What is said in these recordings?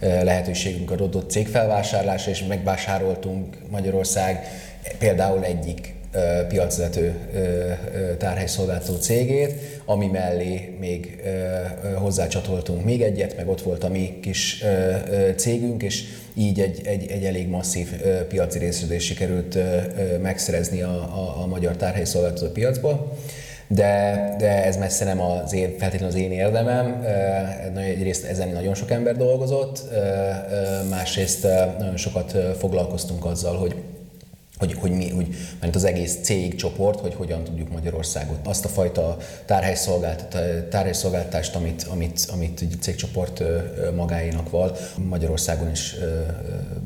lehetőségünk adott cégfelvásárlásra, és megvásároltunk Magyarország például egyik piacvezető tárhelyszolgáltató cégét, ami mellé még hozzácsatoltunk még egyet, meg ott volt a mi kis cégünk, és így egy, egy, egy elég masszív piaci résződést sikerült megszerezni a, a, a magyar tárhelyszolgáltató piacból de, de ez messze nem az én, feltétlenül az én érdemem. Egyrészt ezen nagyon sok ember dolgozott, másrészt nagyon sokat foglalkoztunk azzal, hogy hogy, hogy mi, hogy, mert az egész cégcsoport, hogy hogyan tudjuk Magyarországot, azt a fajta tárhelyszolgáltást, amit, amit, amit egy cégcsoport magáénak val, Magyarországon is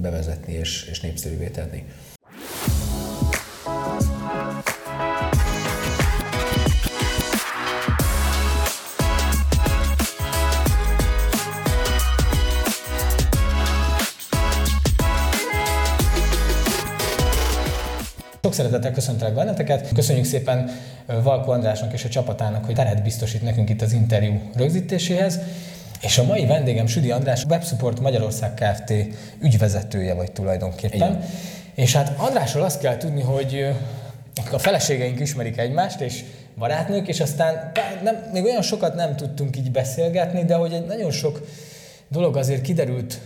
bevezetni és, és népszerűvé tenni. Sok szeretettel köszöntelek benneteket. Köszönjük szépen Valko Andrásnak és a csapatának, hogy teret biztosít nekünk itt az interjú rögzítéséhez. És a mai vendégem Südi András, WebSupport Magyarország Kft. ügyvezetője vagy tulajdonképpen. Igen. És hát Andrásról azt kell tudni, hogy a feleségeink ismerik egymást, és barátnők, és aztán nem, még olyan sokat nem tudtunk így beszélgetni, de hogy egy nagyon sok dolog azért kiderült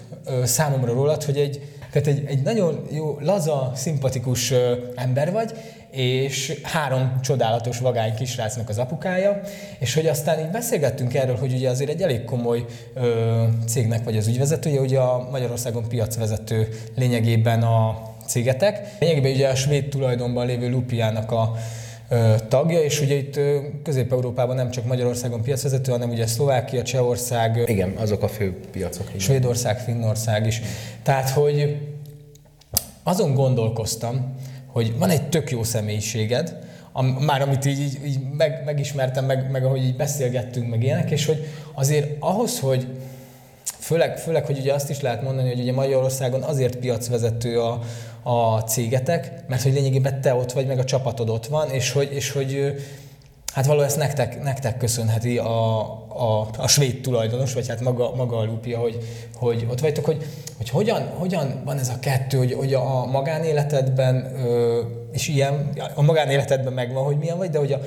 számomra rólad, hogy egy tehát egy, egy nagyon jó, laza, szimpatikus ö, ember vagy, és három csodálatos vagány kisrácnak az apukája, és hogy aztán így beszélgettünk erről, hogy ugye azért egy elég komoly ö, cégnek vagy az ügyvezetője, ugye a Magyarországon piacvezető lényegében a cégetek. Lényegében ugye a svéd tulajdonban lévő Lupiának a tagja, és ugye itt Közép-Európában nem csak Magyarországon piacvezető, hanem ugye Szlovákia, Csehország. Igen, azok a fő piacok. Igen. Svédország, Finnország is. Tehát, hogy azon gondolkoztam, hogy van egy tök jó személyiséged, már amit így, így, így meg, megismertem, meg, meg ahogy így beszélgettünk, meg ilyenek, és hogy azért ahhoz, hogy főleg, főleg, hogy ugye azt is lehet mondani, hogy ugye Magyarországon azért piacvezető a, a cégetek, mert hogy lényegében te ott vagy, meg a csapatod ott van, és hogy, és hogy hát valóban ezt nektek, nektek köszönheti a, a, a svéd tulajdonos, vagy hát maga, maga a Lupia, hogy, hogy ott vagytok, hogy, hogy hogyan, hogyan van ez a kettő, hogy, hogy a magánéletedben, és ilyen, a magánéletedben megvan, hogy milyen vagy, de hogy a,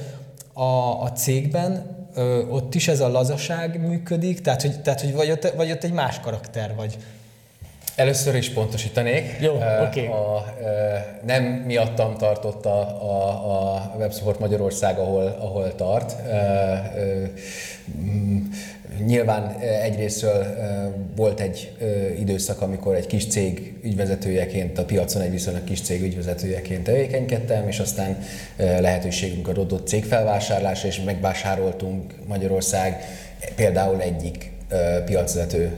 a, a cégben ott is ez a lazaság működik, tehát hogy, tehát, hogy vagy, ott, vagy ott egy más karakter vagy. Először is pontosítanék. Jó, uh, oké. Okay. Uh, nem miattam tartott a, a, a WebSupport Magyarország, ahol, ahol tart. Uh, uh, Nyilván egyrésztről volt egy időszak, amikor egy kis cég ügyvezetőjeként, a piacon egy viszonylag kis cég ügyvezetőjeként tevékenykedtem, és aztán lehetőségünk adott cégfelvásárlásra, és megvásároltunk Magyarország például egyik piacvezető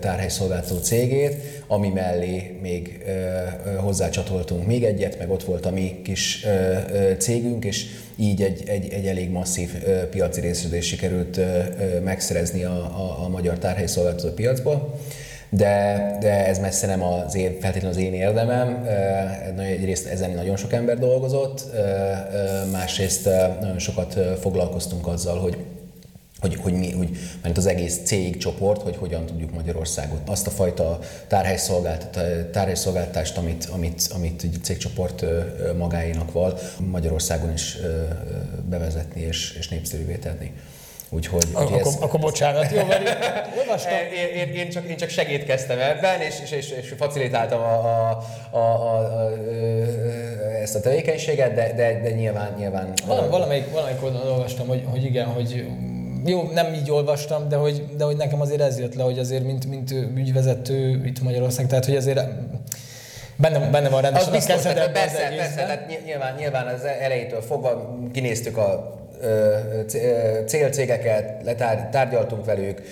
tárhelyszolgáltató cégét, ami mellé még hozzácsatoltunk még egyet, meg ott volt a mi kis cégünk, és így egy, egy, egy elég masszív piaci résződést sikerült megszerezni a, a, a magyar tárhelyszolgáltató piacból. De, de ez messze nem az én, feltétlenül az én érdemem. Egyrészt ezen nagyon sok ember dolgozott, másrészt nagyon sokat foglalkoztunk azzal, hogy hogy, hogy mi, hogy, mert az egész cégcsoport, hogy hogyan tudjuk Magyarországot, azt a fajta tárhelyszolgáltást, amit, amit, amit egy cégcsoport magáénak val, Magyarországon is bevezetni és, és népszerűvé tenni. Úgyhogy, akkor, ez, akkor bocsánat, jó, mert olvastam. Én, én, én, csak, én csak segítkeztem ebben, és, és, és, és facilitáltam a, a, a, a, a, ezt a tevékenységet, de, de, de nyilván... nyilván valamelyik, valamelyik oldalon olvastam, hogy, hogy igen, hogy jó, nem így olvastam, de hogy, de hogy nekem azért ez jött le, hogy azért mint, mint ügyvezető itt Magyarország, tehát hogy azért benne, benne van rendesen az biztos, a persze, persze, tehát nyilván, nyilván az elejétől fogva kinéztük a célcégeket, letárgyaltunk velük,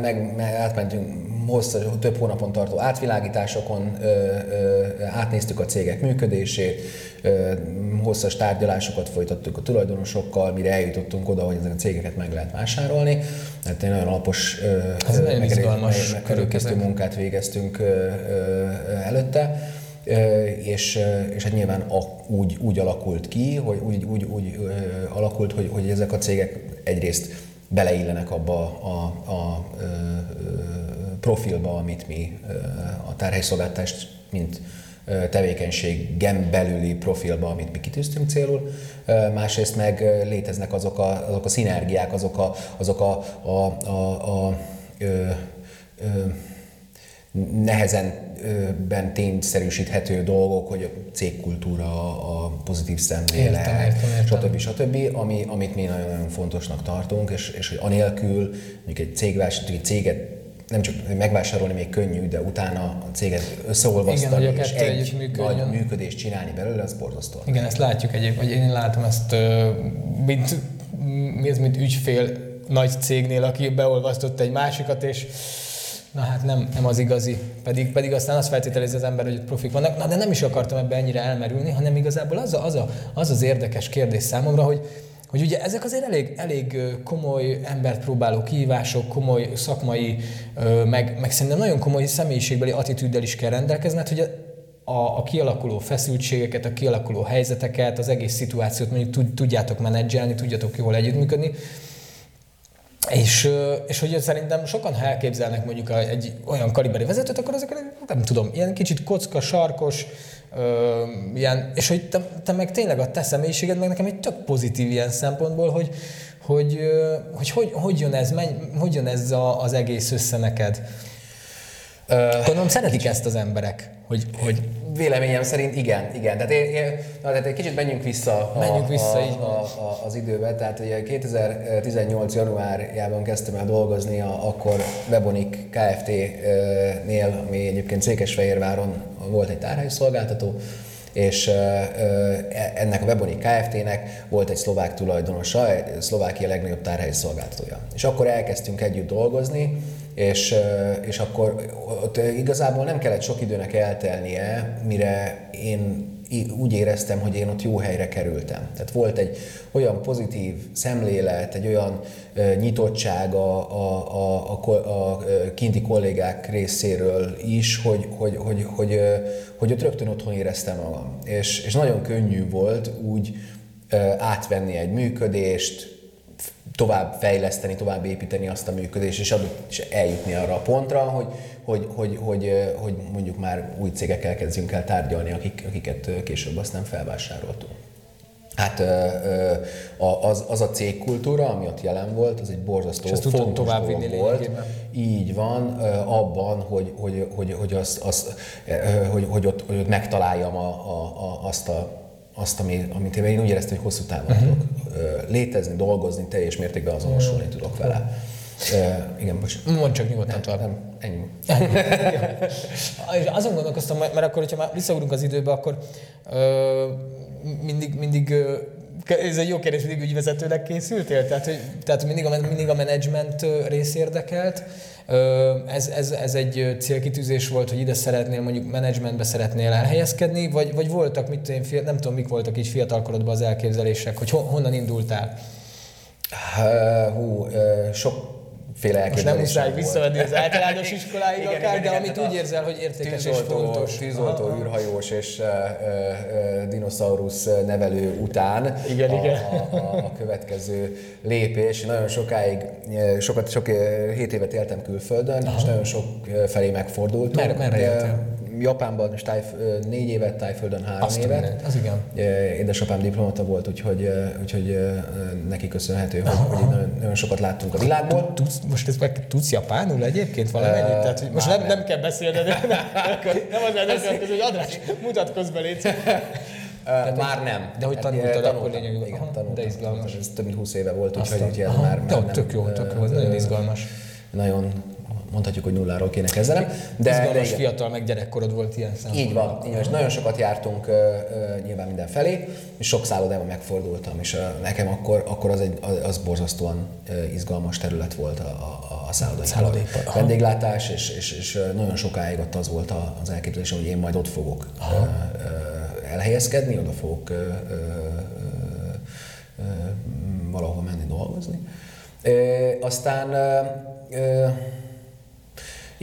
meg, meg átmentünk hosszú, több hónapon tartó átvilágításokon, átnéztük a cégek működését, hosszas tárgyalásokat folytattuk a tulajdonosokkal, mire eljutottunk oda, hogy ezek a cégeket meg lehet vásárolni. Tehát egy nagyon alapos, körülkészítő munkát végeztünk előtte és, és hát nyilván a, úgy, úgy alakult ki, hogy úgy, úgy, úgy alakult, hogy, hogy ezek a cégek egyrészt beleillenek abba a, a, a profilba, amit mi a tárhelyszolgáltást, mint tevékenységen belüli profilba, amit mi kitűztünk célul, másrészt meg léteznek azok a, azok a szinergiák, azok a, azok a, a, a, a ö, ö, nehezen ben tényszerűsíthető dolgok, hogy a cégkultúra, a pozitív szemlélet, stb. stb., ami, amit mi nagyon-nagyon fontosnak tartunk, és, és hogy anélkül mondjuk egy, cégvás, egy céget nem csak megvásárolni még könnyű, de utána a céget összeolvasztani Igen, és egy nagy működést csinálni belőle, az borzasztó. Igen, ezt látjuk egyébként, vagy én látom ezt, mint, mi ez, mint ügyfél nagy cégnél, aki beolvasztott egy másikat, és na hát nem, nem az igazi. Pedig, pedig aztán azt feltételezi az ember, hogy profik vannak. Na de nem is akartam ebbe ennyire elmerülni, hanem igazából az, a, az, a, az az érdekes kérdés számomra, hogy, hogy ugye ezek azért elég, elég komoly embert próbáló kihívások, komoly szakmai, meg, meg szerintem nagyon komoly személyiségbeli attitűddel is kell rendelkezned, hogy a, a kialakuló feszültségeket, a kialakuló helyzeteket, az egész szituációt mondjuk tudjátok menedzselni, tudjatok jól együttműködni. És, és hogy szerintem sokan, ha elképzelnek mondjuk egy olyan kaliberi vezetőt, akkor azok nem tudom, ilyen kicsit kocka, sarkos, ö, ilyen, és hogy te, te, meg tényleg a te személyiséged, meg nekem egy tök pozitív ilyen szempontból, hogy hogy, hogy, hogy, hogy jön ez, menj, hogy jön ez a, az egész össze neked. Gondolom szeretik ezt az emberek, hogy, hogy Véleményem szerint igen, igen. Tehát, én, én, na, tehát egy kicsit menjünk vissza, a, menjünk vissza a, így a, a, az időbe. Tehát ugye 2018. januárjában kezdtem el dolgozni a, akkor Webonik Kft-nél, ami egyébként Székesfehérváron volt egy tárhelyszolgáltató, és e, ennek a Webonik Kft-nek volt egy szlovák tulajdonosa, Szlovákia legnagyobb tárhelyszolgáltatója. És akkor elkezdtünk együtt dolgozni, és, és akkor ott igazából nem kellett sok időnek eltelnie, mire én úgy éreztem, hogy én ott jó helyre kerültem. Tehát volt egy olyan pozitív szemlélet, egy olyan nyitottság a, a, a, a, a kinti kollégák részéről is, hogy, hogy, hogy, hogy, hogy ott rögtön otthon éreztem magam. És, és nagyon könnyű volt úgy átvenni egy működést, tovább fejleszteni, tovább építeni azt a működést, és, adott, és eljutni arra a pontra, hogy, hogy, hogy, hogy, hogy mondjuk már új cégekkel kezdjünk el tárgyalni, akik, akiket később aztán felvásároltunk. Hát az, az a cégkultúra, ami ott jelen volt, az egy borzasztó és fontos tovább vinni volt. Így van, abban, hogy, hogy, hogy, hogy, az, az, hogy, hogy, ott, hogy ott megtaláljam a, a, azt a azt, ami, amit én úgy éreztem, hogy hosszú távon uh-huh. tudok létezni, dolgozni, teljes mértékben azonosulni uh-huh. tudok vele. Uh, igen, bocs. Mondd csak nyugodtan tovább. Nem, ennyi. És azon gondolkoztam, mert akkor, hogyha már visszaugrunk az időbe, akkor uh, mindig, mindig uh, ez egy jó kérdés, mindig ügyvezetőnek készültél? Tehát, hogy, tehát mindig, a, mindig a menedzsment rész érdekelt. Ez, ez, ez egy célkitűzés volt, hogy ide szeretnél, mondjuk menedzsmentbe szeretnél elhelyezkedni, vagy, vagy voltak, mit én, nem tudom, mik voltak így fiatalkorodban az elképzelések, hogy honnan indultál? Hú, sok féle Most nem muszáj visszavenni az általános iskoláig igen, akár, igen, de igen, amit úgy érzel, hogy értékes tűzoltó, és fontos. Tűzoltó, aha. űrhajós és uh, uh, dinoszaurusz nevelő után igen, a, igen. A, a, a következő lépés. Nagyon sokáig, sokat, sok hét évet éltem külföldön, aha. és nagyon sok felé megfordultam. Merre, merre éltél? Japánban most tájf, négy évet, Tájföldön három Azt évet. Mindent. Az igen. Édesapám diplomata volt, úgyhogy, úgyhogy neki köszönhető, hogy, hogy nagyon, nagyon sokat láttunk a világból. Tudsz, most ezt meg tudsz japánul egyébként valamennyit? Tehát, hogy most nem, nem, nem kell beszélned, nem, nem, az elnök, hogy András, mutatkozz be, légy. Uh, már nem. De hogy hát, tanultad, akkor lényegében. Igen, tanultam. De izgalmas. Ez több mint 20 éve volt, úgyhogy ugye már, már nem. Tök jó, tök jó, nagyon izgalmas. Nagyon mondhatjuk, hogy nulláról kéne kezdenem. De, Izgalmas de fiatal, meg gyerekkorod volt ilyen szempontból. Így van, így van, és nagyon sokat jártunk uh, uh, nyilván mindenfelé, és sok szállodában megfordultam, és uh, nekem akkor, akkor az, egy, az borzasztóan uh, izgalmas terület volt a, a, a szállodaipar. A vendéglátás, és, és, és nagyon sokáig ott az volt az elképzelésem, hogy én majd ott fogok uh, uh, elhelyezkedni, oda fogok uh, uh, uh, valahol menni dolgozni. Uh, aztán uh, uh,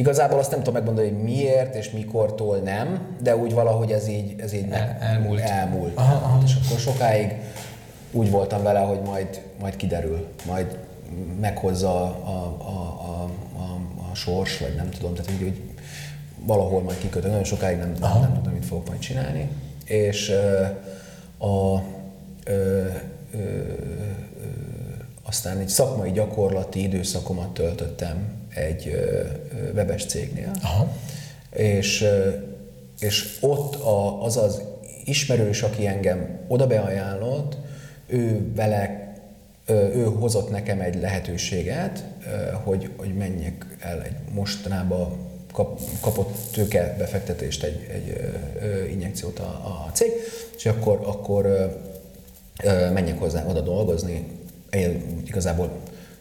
Igazából azt nem tudom megmondani, hogy miért és mikortól nem, de úgy valahogy ez így, ez így El, elmúlt. elmúlt. Aha, aha. És akkor sokáig úgy voltam vele, hogy majd, majd kiderül, majd meghozza a, a, a, a, a a sors, vagy nem tudom, tehát így, hogy valahol majd kikötök, nagyon sokáig nem, nem, nem tudom, mit fogok majd csinálni. És uh, a, uh, uh, aztán egy szakmai gyakorlati időszakomat töltöttem egy webes cégnél. Aha. És, és ott a, az az ismerős, aki engem oda beajánlott, ő vele ő hozott nekem egy lehetőséget, hogy, hogy menjek el egy mostanában kap, kapott tőke befektetést, egy, egy injekciót a, a cég, és akkor, akkor menjek hozzá oda dolgozni. Én igazából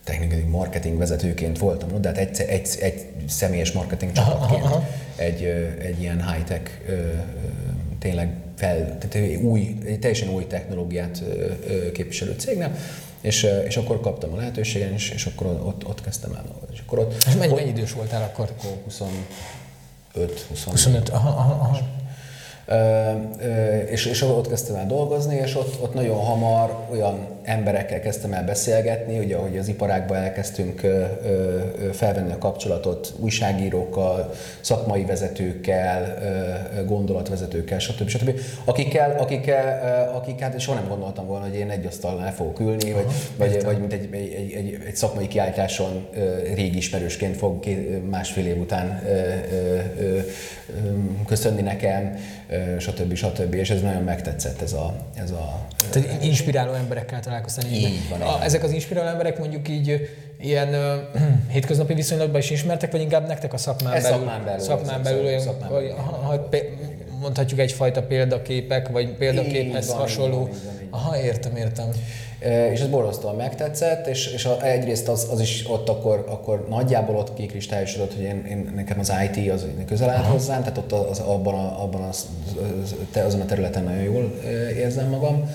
technikai marketing vezetőként voltam, de hát egy, egy, egy személyes marketing csapatként egy, egy ilyen high-tech tényleg fel, tehát új, teljesen új technológiát képviselő cégnél, és, és akkor kaptam a lehetőséget, és, és akkor ott, ott kezdtem el dolgozni. És, akkor ott, és mennyi, mennyi idős voltál akkor? Akkor 25, 25. 25, aha, aha, aha és, és ott kezdtem el dolgozni, és ott, ott nagyon hamar olyan emberekkel kezdtem el beszélgetni, ugye ahogy az iparákban elkezdtünk felvenni a kapcsolatot újságírókkal, szakmai vezetőkkel, gondolatvezetőkkel, stb. stb. Akikkel, akikkel, akik hát soha nem gondoltam volna, hogy én egy asztalnál fogok ülni, vagy, vagy, vagy mint egy, egy, egy, egy szakmai kiállításon régi ismerősként fog másfél év után köszönni nekem, stb. stb. És ez nagyon megtetszett ez a... Ez a Tehát inspiráló emberekkel találkoztál. Így van. A, ezek az inspiráló emberek mondjuk így ilyen uh, hétköznapi viszonylatban is ismertek, vagy inkább nektek a szakmán ez belül? Szakmán belül. Szakmán belül, olyan, szakmán belül. Ha, ha, mondhatjuk egyfajta példaképek, vagy példaképhez így van, hasonló. Így van, így van. Aha, értem, értem és ez borzasztóan megtetszett, és, és a, egyrészt az, az is ott akkor, akkor nagyjából ott kikristályosodott, hogy én, én, nekem az IT az közel állt hozzám, tehát ott az, abban, a, abban az, az, azon a területen nagyon jól érzem magam.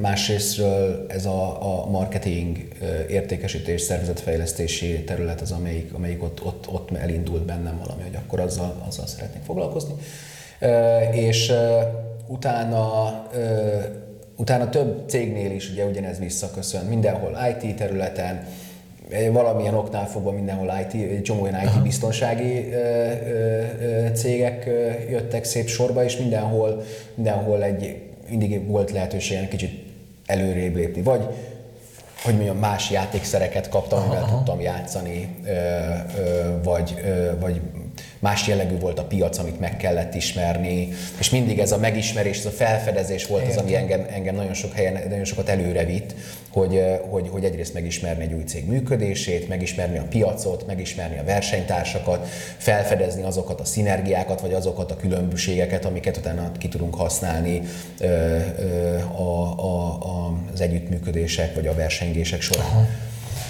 Másrésztről ez a, a marketing, értékesítés, szervezetfejlesztési terület az, amelyik, amelyik ott, ott, ott elindult bennem valami, hogy akkor azzal, azzal szeretnék foglalkozni. És utána Utána több cégnél is ugye ugyanez visszaköszön, mindenhol IT területen, valamilyen oknál fogva mindenhol IT, egy csomó olyan IT biztonsági cégek jöttek szép sorba, és mindenhol, mindenhol egy, mindig volt lehetőség egy kicsit előrébb lépni. Vagy hogy mondjam, más játékszereket kaptam, amivel tudtam játszani, vagy, vagy más jellegű volt a piac, amit meg kellett ismerni, és mindig ez a megismerés, ez a felfedezés volt Értem. az, ami engem, engem nagyon sok helyen, nagyon sokat előre vitt, hogy, hogy, hogy egyrészt megismerni egy új cég működését, megismerni a piacot, megismerni a versenytársakat, felfedezni azokat a szinergiákat, vagy azokat a különbségeket, amiket utána ki tudunk használni eh, eh, a, a, a, az együttműködések, vagy a versengések során. Aha.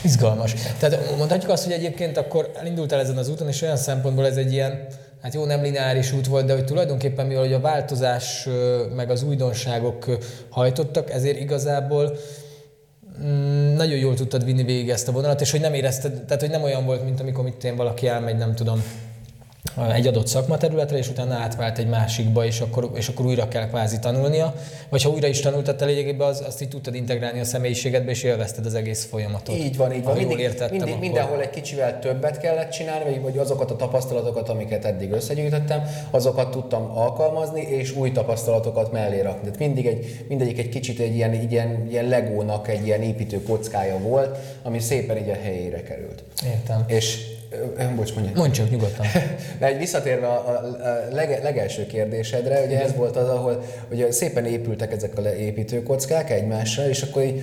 Izgalmas. Tehát mondhatjuk azt, hogy egyébként akkor elindultál ezen az úton, és olyan szempontból ez egy ilyen, hát jó, nem lineáris út volt, de hogy tulajdonképpen mivel hogy a változás meg az újdonságok hajtottak, ezért igazából mm, nagyon jól tudtad vinni végig ezt a vonalat, és hogy nem érezted, tehát hogy nem olyan volt, mint amikor mit én valaki elmegy, nem tudom, egy adott szakmaterületre, és utána átvált egy másikba, és akkor, és akkor újra kell kvázi tanulnia. Vagy ha újra is tanultad lényegében, az, azt így tudtad integrálni a személyiségedbe, és élvezted az egész folyamatot. Így van, így van. Mindig, értettem, mindig, akkor... Mindenhol egy kicsivel többet kellett csinálni, vagy azokat a tapasztalatokat, amiket eddig összegyűjtöttem, azokat tudtam alkalmazni, és új tapasztalatokat mellé rakni. Tehát mindig egy, mindegyik egy kicsit egy ilyen, ilyen, ilyen legónak egy ilyen építő kockája volt, ami szépen így a helyére került. Értem. És Bocs, mondja. Mondj csak nyugodtan. De egy visszatérve a, a leg, legelső kérdésedre, ugye ez volt az, ahol ugye szépen épültek ezek a építőkockák egymásra, és akkor így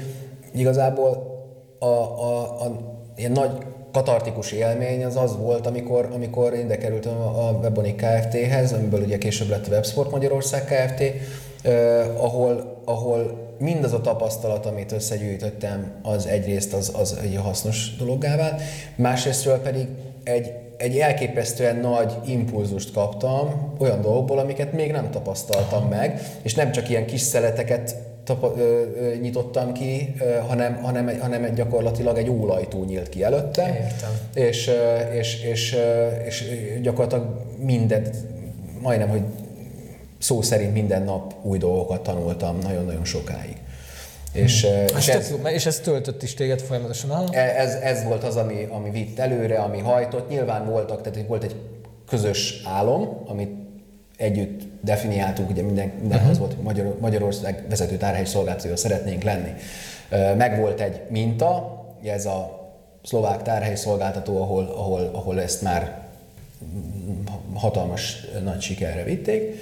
igazából a, a, a ilyen nagy katartikus élmény az az volt, amikor, amikor én kerültem a Webonik Kft-hez, amiből ugye később lett a Websport Magyarország Kft., eh, ahol, ahol mindaz a tapasztalat, amit összegyűjtöttem, az egyrészt az, az egy hasznos dologgá vált, másrésztről pedig egy, egy elképesztően nagy impulzust kaptam olyan dolgokból, amiket még nem tapasztaltam meg, és nem csak ilyen kis szeleteket tapa, ö, ö, nyitottam ki, ö, hanem, hanem, hanem gyakorlatilag egy ólajtó nyílt ki előttem. Értem. És, és, és, és, és gyakorlatilag mindent, majdnem, hogy szó szerint minden nap új dolgokat tanultam nagyon-nagyon sokáig. És, hmm. és, ez, és ez töltött is téged folyamatosan? Aha. Ez, ez volt az, ami, ami vitt előre, ami hajtott. Nyilván voltak, tehát volt egy közös álom, amit együtt definiáltuk, ugye minden, minden uh-huh. az volt, hogy Magyar, Magyarország vezető tárhelyi szolgáltatója szeretnénk lenni. Megvolt egy minta, ez a szlovák tárhelyi szolgáltató, ahol, ahol, ahol ezt már hatalmas nagy sikerre vitték,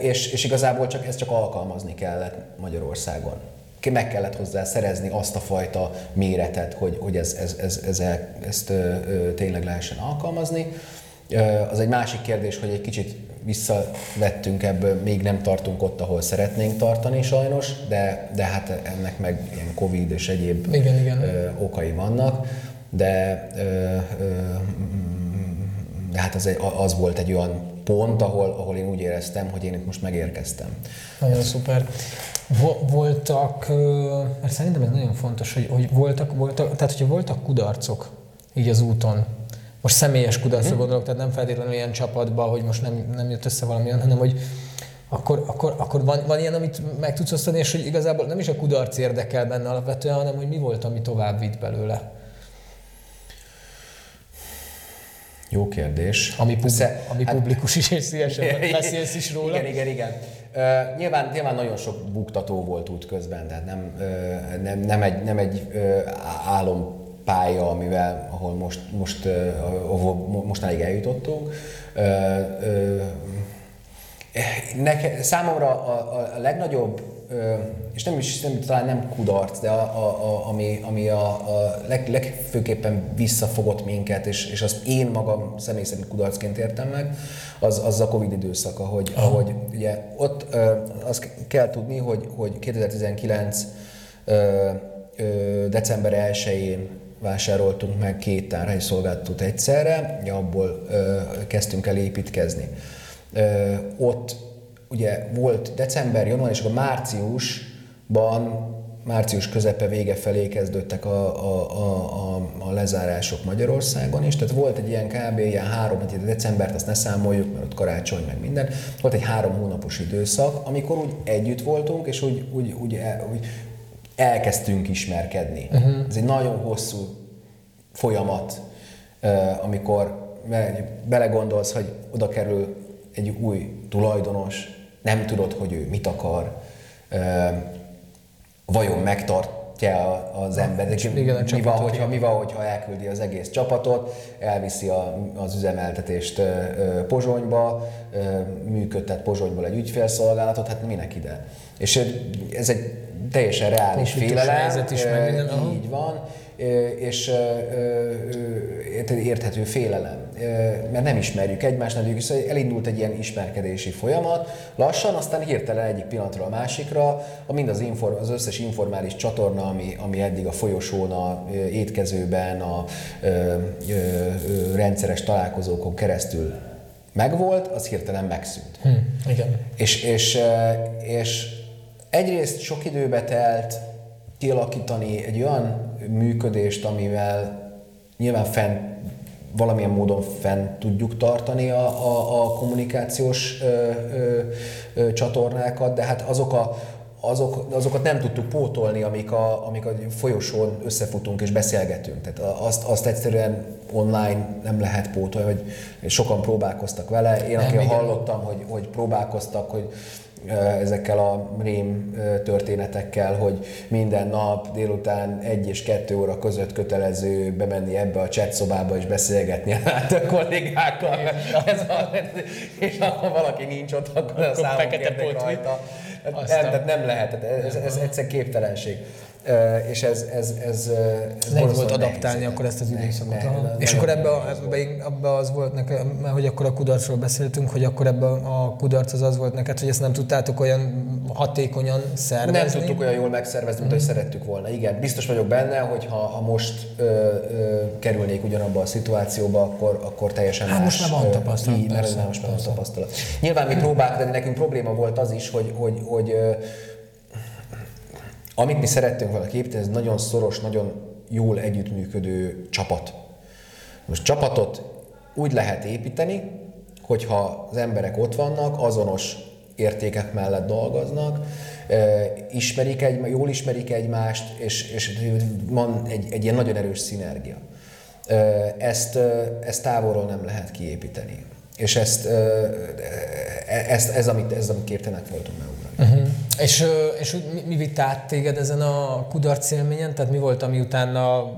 és, és igazából csak ezt csak alkalmazni kellett Magyarországon. Meg kellett hozzá szerezni azt a fajta méretet, hogy, hogy ez, ez, ez, ez, ezt tényleg lehessen alkalmazni. Az egy másik kérdés, hogy egy kicsit visszavettünk ebből, még nem tartunk ott, ahol szeretnénk tartani sajnos, de, de hát ennek meg ilyen Covid és egyéb igen, igen. Ö, okai vannak, de, ö, ö, de hát az, egy, az volt egy olyan pont, ahol, ahol én úgy éreztem, hogy én itt most megérkeztem. Nagyon szuper. Voltak, mert szerintem ez nagyon fontos, hogy, hogy voltak, voltak, tehát hogyha voltak kudarcok így az úton, most személyes kudarcra hmm. gondolok, tehát nem feltétlenül ilyen csapatba, hogy most nem, nem jött össze valamilyen, hanem hogy akkor, akkor, akkor van, van ilyen, amit meg tudsz osztani, és hogy igazából nem is a kudarc érdekel benne alapvetően, hanem hogy mi volt, ami tovább vitt belőle. Jó kérdés. Ami, pub, Sze, ami hát, publikus is, és szívesen beszélsz is róla. Igen, igen, igen. Uh, nyilván, nyilván nagyon sok buktató volt út közben, tehát nem, uh, nem, nem egy, nem egy uh, álom pálya, amivel, ahol most, most, ahol mostanáig eljutottunk. Neke, számomra a, a legnagyobb, és nem is nem, talán nem kudarc, de a, a, a, ami, ami a, a leg, legfőképpen visszafogott minket, és, és azt én magam személy szerint kudarcként értem meg, az, az a Covid időszak, ahogy, ah. ahogy ugye ott azt kell tudni, hogy, hogy 2019 december 1-én vásároltunk meg két tárhelyi szolgáltatót egyszerre, ugye abból kezdtünk el építkezni. Ott ugye volt december, január és akkor márciusban, március közepe vége felé kezdődtek a, a, a, a, a lezárások Magyarországon is, tehát volt egy ilyen kb. ilyen három, hát decembert azt ne számoljuk, mert ott karácsony meg minden, volt egy három hónapos időszak, amikor úgy együtt voltunk, és úgy, úgy, úgy, úgy elkezdtünk ismerkedni. Uh-huh. Ez egy nagyon hosszú folyamat, amikor belegondolsz, hogy oda kerül egy új tulajdonos, nem tudod, hogy ő mit akar, vajon megtartja az ember. Igen, mi, van, hogyha, mi van, hogyha elküldi az egész csapatot, elviszi a, az üzemeltetést Pozsonyba, működtet Pozsonyból egy ügyfélszolgálatot, hát minek ide? És ez egy teljesen reális félelem. is meg így van és érthető félelem, mert nem ismerjük egymást, nem tudjuk, szóval elindult egy ilyen ismerkedési folyamat, lassan, aztán hirtelen egyik pillanatról a másikra, a mind az, inform, az összes informális csatorna, ami, ami eddig a folyosón, a étkezőben, a ö, ö, ö, rendszeres találkozókon keresztül megvolt, az hirtelen megszűnt. Hm, igen. És, és, és egyrészt sok időbe telt kialakítani egy olyan működést, amivel nyilván fenn, valamilyen módon fenn tudjuk tartani a, a, a kommunikációs ö, ö, ö, csatornákat, de hát azok a, azok, azokat nem tudtuk pótolni, amik a, amik a folyosón összefutunk és beszélgetünk. Tehát azt, azt egyszerűen online nem lehet pótolni, hogy sokan próbálkoztak vele. Én, aki hallottam, hogy, hogy próbálkoztak, hogy ezekkel a rém történetekkel, hogy minden nap délután egy és kettő óra között kötelező bemenni ebbe a chat szobába és beszélgetni a kollégákkal. Ez a, és ha valaki nincs ott, akkor, akkor a számok rajta. Nem, tehát nem lehet, ez, ez, ez egyszer képtelenség és ez, ez, ez, ez nehéz volt adaptálni nehéz. akkor ezt az időszakot. Ne, ne, és akkor ebbe, ebbe, ebbe az volt nekem, mert hogy akkor a kudarcról beszéltünk, hogy akkor ebbe a kudarc az az volt neked, hogy ezt nem tudtátok olyan hatékonyan szervezni. Nem tudtuk olyan jól megszervezni, mint mm. hogy szerettük volna. Igen, biztos vagyok benne, hogy ha, ha most ö, ö, kerülnék ugyanabba a szituációba, akkor, akkor teljesen hát más. most már van tapasztalat. Így, mert most már van tapasztalat. Nyilván mi próbálkozunk, de nekünk probléma volt az is, hogy, hogy, hogy, hogy amit mi szerettünk volna képíteni, ez nagyon szoros, nagyon jól együttműködő csapat. Most csapatot úgy lehet építeni, hogyha az emberek ott vannak, azonos értékek mellett dolgoznak, ismerik egy, jól ismerik egymást, és, és van egy, egy ilyen nagyon erős szinergia. Ezt, ezt távolról nem lehet kiépíteni. És ezt, ezt ez, amit, ez, amit képtelenek voltunk megugrani. Uh-huh. És, és mi, mi vitt át téged ezen a kudarc élményen? Tehát mi volt, ami utána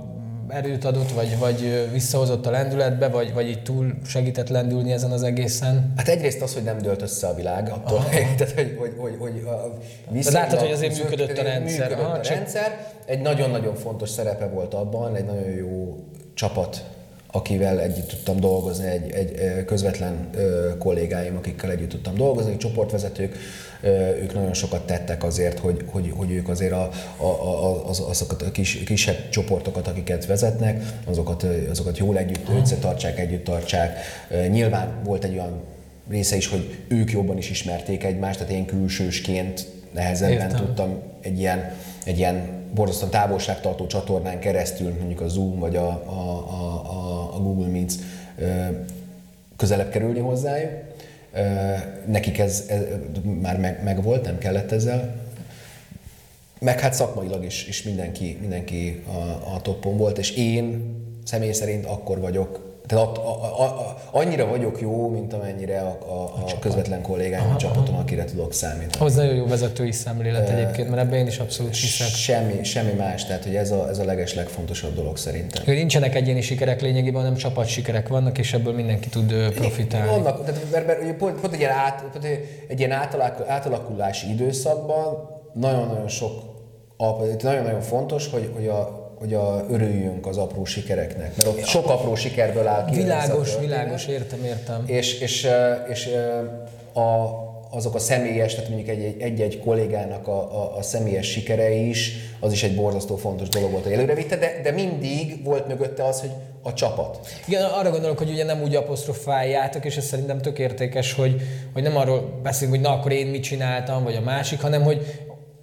erőt adott, vagy, vagy visszahozott a lendületbe, vagy, vagy így túl segített lendülni ezen az egészen? Hát egyrészt az, hogy nem dőlt össze a világ, attól, Aha. tehát, hogy, hogy, hogy, hogy a látod, hogy azért működött a rendszer. Működött Aha, a rendszer. Egy nagyon-nagyon fontos szerepe volt abban, egy nagyon jó csapat akivel együtt tudtam dolgozni, egy, egy közvetlen kollégáim, akikkel együtt tudtam dolgozni, csoportvezetők, ők nagyon sokat tettek azért, hogy, hogy, hogy ők azért a, a, a, az, azokat a kis, kisebb csoportokat, akiket vezetnek, azokat, azokat jól együtt összetartsák, együtt tartsák. Nyilván volt egy olyan része is, hogy ők jobban is ismerték egymást, tehát én külsősként nehezebben Értem. tudtam egy ilyen, egy ilyen borzasztóan távolságtartó csatornán keresztül, mondjuk a Zoom vagy a, a, a, a Google Meets közelebb kerülni hozzájuk. Nekik ez, ez már meg, meg volt, nem kellett ezzel. Meg hát szakmailag is, is mindenki, mindenki a, a toppon volt, és én személy szerint akkor vagyok tehát a, a, a, annyira vagyok jó, mint amennyire a, a, a, a közvetlen kollégáim a csapaton, akire tudok számítani. Az nagyon jó vezetői szemlélet uh, egyébként, mert ebben én is abszolút hiszek. Semmi, semmi más, tehát hogy ez a, ez a leges legfontosabb dolog szerintem. Hogy nincsenek egyéni sikerek lényegében, hanem csapat sikerek vannak, és ebből mindenki tud profitálni. Vannak, tehát, mert, mert pont, pont egy ilyen, át, pont egy ilyen átalakulási időszakban nagyon-nagyon sok, nagyon-nagyon fontos, hogy, hogy a hogy a, örüljünk az apró sikereknek, mert ott sok apró sikerből áll ki. Világos, világos, értem, értem. És, és, és a, azok a személyes, tehát mondjuk egy-egy kollégának a, a, a személyes sikerei is, az is egy borzasztó fontos dolog volt, hogy előre vitte, de, de mindig volt mögötte az, hogy a csapat. Igen, arra gondolok, hogy ugye nem úgy apostrofáljátok, és ez szerintem tök értékes, hogy, hogy nem arról beszélünk, hogy na akkor én mit csináltam, vagy a másik, hanem hogy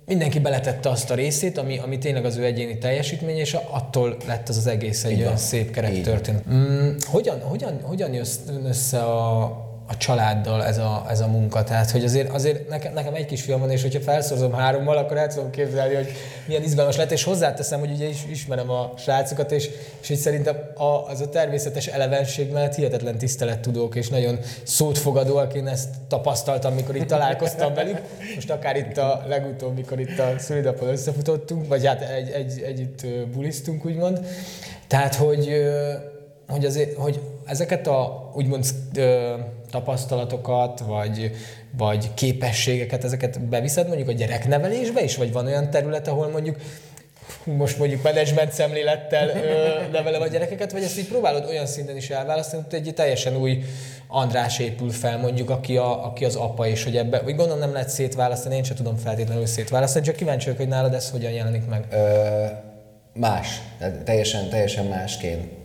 mindenki beletette azt a részét, ami, ami tényleg az ő egyéni teljesítmény, és attól lett az az egész egy olyan szép kerek történet. Mm, hogyan, hogyan, hogyan jössz össze a, a családdal ez a, ez a munka. Tehát, hogy azért, azért nekem, nekem egy kis fiam van, és hogyha felszorzom hárommal, akkor el tudom képzelni, hogy milyen izgalmas lett, és hozzáteszem, hogy ugye is ismerem a srácokat, és, és így szerintem a, az a természetes elevenség mellett hihetetlen tisztelettudók, és nagyon szótfogadóak, én ezt tapasztaltam, mikor itt találkoztam velük. Most akár itt a legutóbb, mikor itt a szülidapon összefutottunk, vagy hát egy, egy, együtt bulisztunk, úgymond. Tehát, hogy, hogy, azért, hogy ezeket a úgymond tapasztalatokat, vagy, vagy képességeket, ezeket beviszed mondjuk a gyereknevelésbe is, vagy van olyan terület, ahol mondjuk most mondjuk menedzsment szemlélettel ö, nevelem a gyerekeket, vagy ezt így próbálod olyan szinten is elválasztani, hogy egy teljesen új András épül fel mondjuk, aki, a, aki az apa, és hogy ebbe, vagy gondolom nem lehet szétválasztani, én sem tudom feltétlenül szétválasztani, csak kíváncsi vagyok, hogy nálad ez hogyan jelenik meg. Ö, más, teljesen, teljesen másként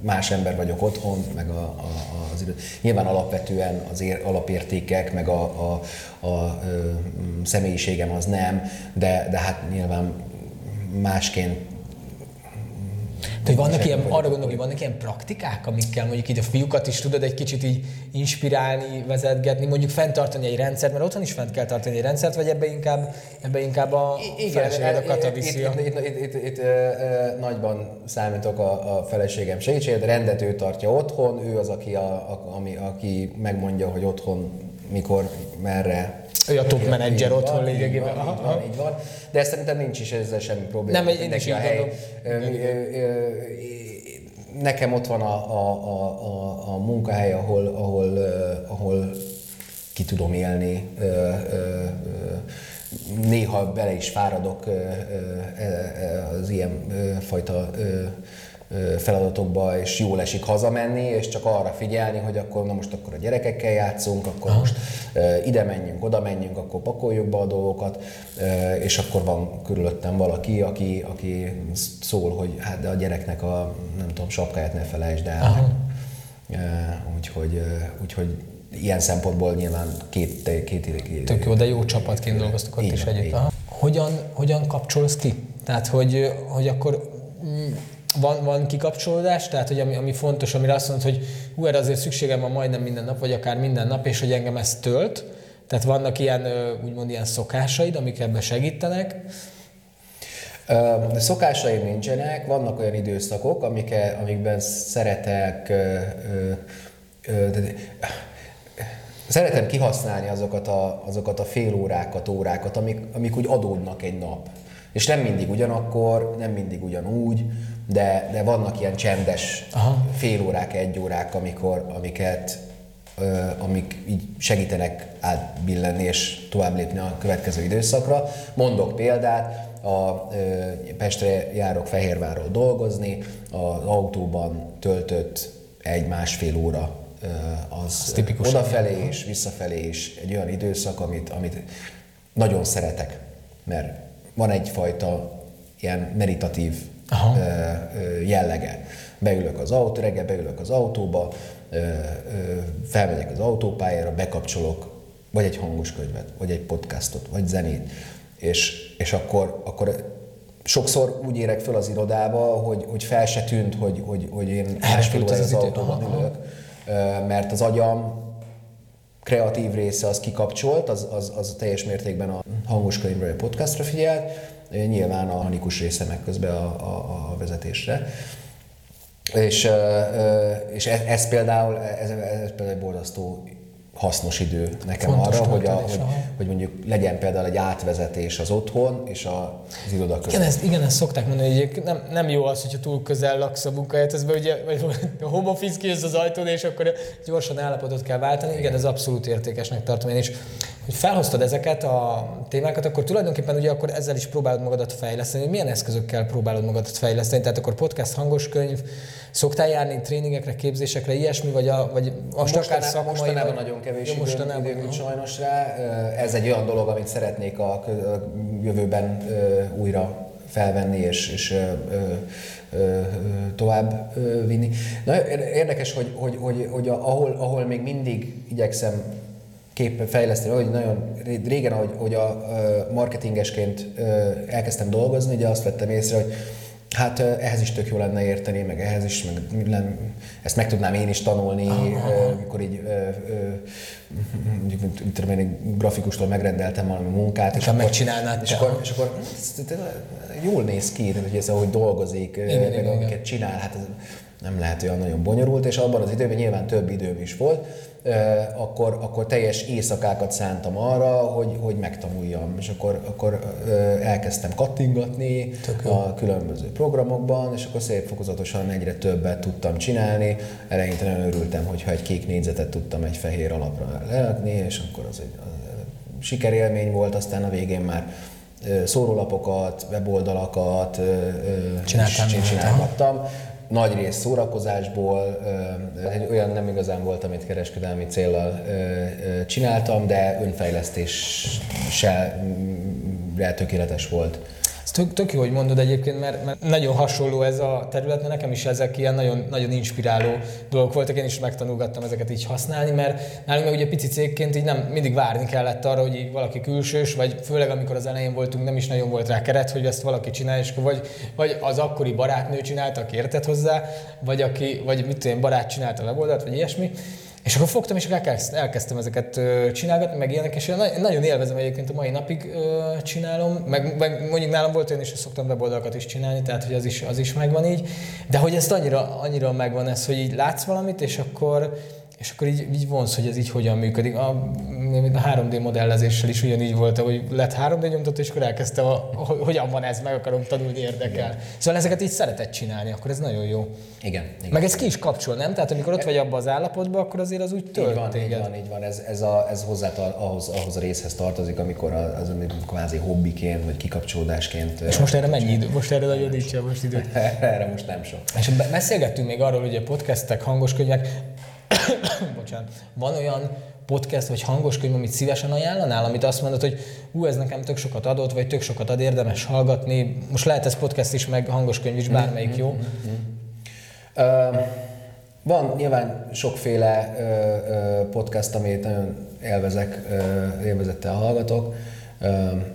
más ember vagyok otthon, meg a, a, az idő. Nyilván alapvetően az ér, alapértékek, meg a, a, a, a személyiségem az nem, de, de hát nyilván másként de vannak ilyen, arra gondolok, hogy vannak ilyen praktikák, amikkel mondjuk így a fiúkat is tudod egy kicsit így inspirálni, vezetgetni, mondjuk fenntartani egy rendszert, mert otthon is fent kell tartani egy rendszert, vagy ebbe inkább, ebbe inkább a feleséged a kata viszi itt, itt, itt, itt, itt, itt nagyban számítok a, a feleségem segítségét, rendet ő tartja otthon, ő az, aki, a, a, ami, aki megmondja, hogy otthon mikor, merre ő a top menedzser otthon lényegében. Így van, így van, így van. De szerintem nincs is ezzel semmi probléma. Nem, én is így hely. Nekem ott van a, a, a, a, a munkahely, ahol, ahol, ahol ki tudom élni. Néha bele is fáradok az ilyen fajta feladatokba, és jól esik hazamenni, és csak arra figyelni, hogy akkor na most akkor a gyerekekkel játszunk, akkor Aha. most ide menjünk, oda menjünk, akkor pakoljuk be a dolgokat, és akkor van körülöttem valaki, aki, aki szól, hogy hát de a gyereknek a nem tudom, sapkáját ne felejtsd el. Aha. Úgyhogy, úgyhogy ilyen szempontból nyilván két, két, két Tök jó, de jó csapatként dolgoztuk ott is együtt. Hogyan, hogyan kapcsolsz ki? Tehát, hogy, hogy akkor mm, van, van kikapcsolódás, tehát hogy ami, ami fontos, amire azt mondod, hogy hú, erre azért szükségem van majdnem minden nap, vagy akár minden nap, és hogy engem ez tölt, Tehát vannak ilyen, úgymond ilyen szokásaid, amik ebben segítenek? Szokásaim nincsenek, vannak olyan időszakok, amik, amikben szeretek szeretem kihasználni azokat a, azokat a fél órákat, órákat, amik, amik úgy adódnak egy nap. És nem mindig ugyanakkor, nem mindig ugyanúgy, de, de vannak ilyen csendes Aha. fél órák, egy órák, amikor, amiket, ö, amik így segítenek átbillenni és tovább lépni a következő időszakra. Mondok példát, a ö, Pestre járok Fehérvárról dolgozni, az autóban töltött egy-másfél óra az, az tipikus odafelé és visszafelé is egy olyan időszak, amit, amit nagyon szeretek, mert van egyfajta ilyen meditatív Aha. jellege. Beülök az autó, reggel beülök az autóba, felmegyek az autópályára, bekapcsolok vagy egy hangos könyvet, vagy egy podcastot, vagy zenét, és, és akkor, akkor sokszor úgy érek föl az irodába, hogy, hogy fel se tűnt, hogy, hogy, hogy én másfél az, az autóban ülök, mert az agyam kreatív része az kikapcsolt, az, az, az teljes mértékben a hangos könyvről, a podcastra figyelt, nyilván a hanikus része meg közben a, a, a vezetésre. És, és ez, ez például, ez, ez például egy borzasztó hasznos idő nekem Fontos arra, hogy, a, hogy, hogy mondjuk legyen például egy átvezetés az otthon és az iroda között. Igen, ezt, igen, ezt szokták mondani, hogy nem, nem jó az, hogyha túl közel laksz a munkahelyethez, ugye vagy a home office kijössz az ajtón, és akkor gyorsan állapotot kell váltani. Igen, igen ez abszolút értékesnek tartom én is. Hogy felhoztad ezeket a témákat, akkor tulajdonképpen ugye akkor ezzel is próbálod magadat fejleszteni. Milyen eszközökkel próbálod magadat fejleszteni? Tehát akkor podcast, hangos könyv, Szoktál járni tréningekre, képzésekre, ilyesmi, vagy, a, vagy most akár szakmai? Mostanában nagyon kevés jó, mostanában, időm, sajnos rá. Ez egy olyan dolog, amit szeretnék a jövőben újra felvenni és, és tovább vinni. Na, érdekes, hogy, hogy, hogy, hogy ahol, ahol még mindig igyekszem kép fejleszteni, hogy nagyon régen, ahogy, hogy a marketingesként elkezdtem dolgozni, ugye azt vettem észre, hogy Hát ehhez is tök jó lenne érteni, meg ehhez is, meg nem, ezt meg tudnám én is tanulni, amikor így mondjuk, mint tudom én, grafikustól megrendeltem valami munkát, és akkor, megcsinálnád és akkor, és akkor jól néz ki, hogy ez ahogy dolgozik, igen, meg igen, amiket igen. csinál, hát ez nem lehet olyan nagyon bonyolult, és abban az időben nyilván több időm is volt, akkor, akkor teljes éjszakákat szántam arra, hogy, hogy megtanuljam. És akkor, akkor elkezdtem kattingatni a különböző programokban, és akkor szép fokozatosan egyre többet tudtam csinálni. Eleinte nagyon örültem, hogyha egy kék négyzetet tudtam egy fehér alapra leadni, és akkor az egy az sikerélmény volt, aztán a végén már szórólapokat, weboldalakat Csináltam, csináltam nagy rész szórakozásból, olyan nem igazán volt, amit kereskedelmi célral csináltam, de önfejlesztéssel tökéletes volt. Tök, tök jó, hogy mondod egyébként, mert, mert nagyon hasonló ez a terület, mert nekem is ezek ilyen nagyon, nagyon inspiráló dolgok voltak, én is megtanulgattam ezeket így használni, mert nálunk meg ugye pici cégként így nem mindig várni kellett arra, hogy így valaki külsős, vagy főleg amikor az elején voltunk, nem is nagyon volt rá keret, hogy ezt valaki csinálja, és vagy, vagy az akkori barátnő csinálta, aki értett hozzá, vagy, aki, vagy mit tudom, barát csinálta a weboldalt, vagy ilyesmi. És akkor fogtam, és elkezdtem ezeket csinálgatni, meg ilyenek, és nagyon élvezem egyébként a mai napig csinálom, meg, meg mondjuk nálam volt olyan is, hogy szoktam weboldalakat is csinálni, tehát hogy az is, az is megvan így, de hogy ezt annyira, annyira megvan ez, hogy így látsz valamit, és akkor és akkor így, így vonz, hogy ez így hogyan működik. A, a 3D modellezéssel is ugyanígy volt, hogy lett 3D nyomtató, és akkor elkezdtem, a, hogyan van ez, meg akarom tanulni, érdekel. Igen. Szóval ezeket így szeretett csinálni, akkor ez nagyon jó. Igen. igen. Meg ez ki is kapcsol, nem? Tehát amikor ott vagy abban az állapotban, akkor azért az úgy tölt így van, téged. Így van, így van. Ez, ez, a, ez hozzá ahhoz, ahhoz a részhez tartozik, amikor az, az kvázi hobbiként, vagy kikapcsolódásként. És most erre mennyi idő? Most erre nagyon nincs most idő. erre most nem sok. És beszélgettünk még arról, hogy a podcastek, hangos könyvek, bocsánat, van olyan podcast vagy hangos könyv, amit szívesen ajánlanál, amit azt mondod, hogy ú, ez nekem tök sokat adott, vagy tök sokat ad, érdemes hallgatni. Most lehet ez podcast is, meg hangos könyv is, bármelyik jó. Uh, van nyilván sokféle uh, podcast, amit nagyon élvezek, uh, élvezettel hallgatok.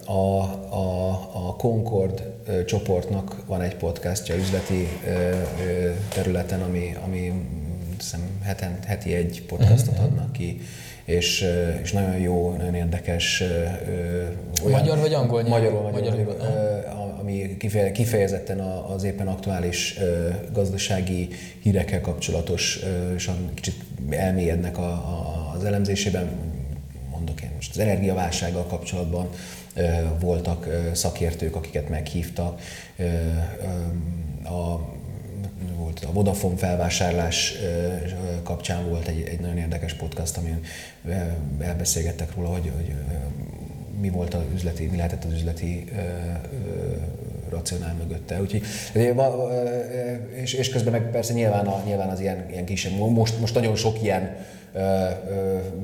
A, a, a Concord csoportnak van egy podcastja üzleti területen, ami, ami hiszem heten, heti egy podcastot uh-huh. adnak ki, és, és nagyon jó, nagyon érdekes. Olyan, magyar vagy angol? Magyarul, magyarul, magyarul, magyarul ami kifejezetten az éppen aktuális gazdasági hírekkel kapcsolatos, és kicsit elmélyednek a, a, az elemzésében, mondok én most az energiaválsággal kapcsolatban voltak szakértők, akiket meghívtak. A volt a Vodafone felvásárlás kapcsán volt egy, egy nagyon érdekes podcast, amin elbeszélgettek róla, hogy, hogy mi volt az üzleti, mi lehetett az üzleti racionál mögötte. Úgyhogy, és, és közben meg persze nyilván, a, nyilván az ilyen, ilyen kis, most, most nagyon sok ilyen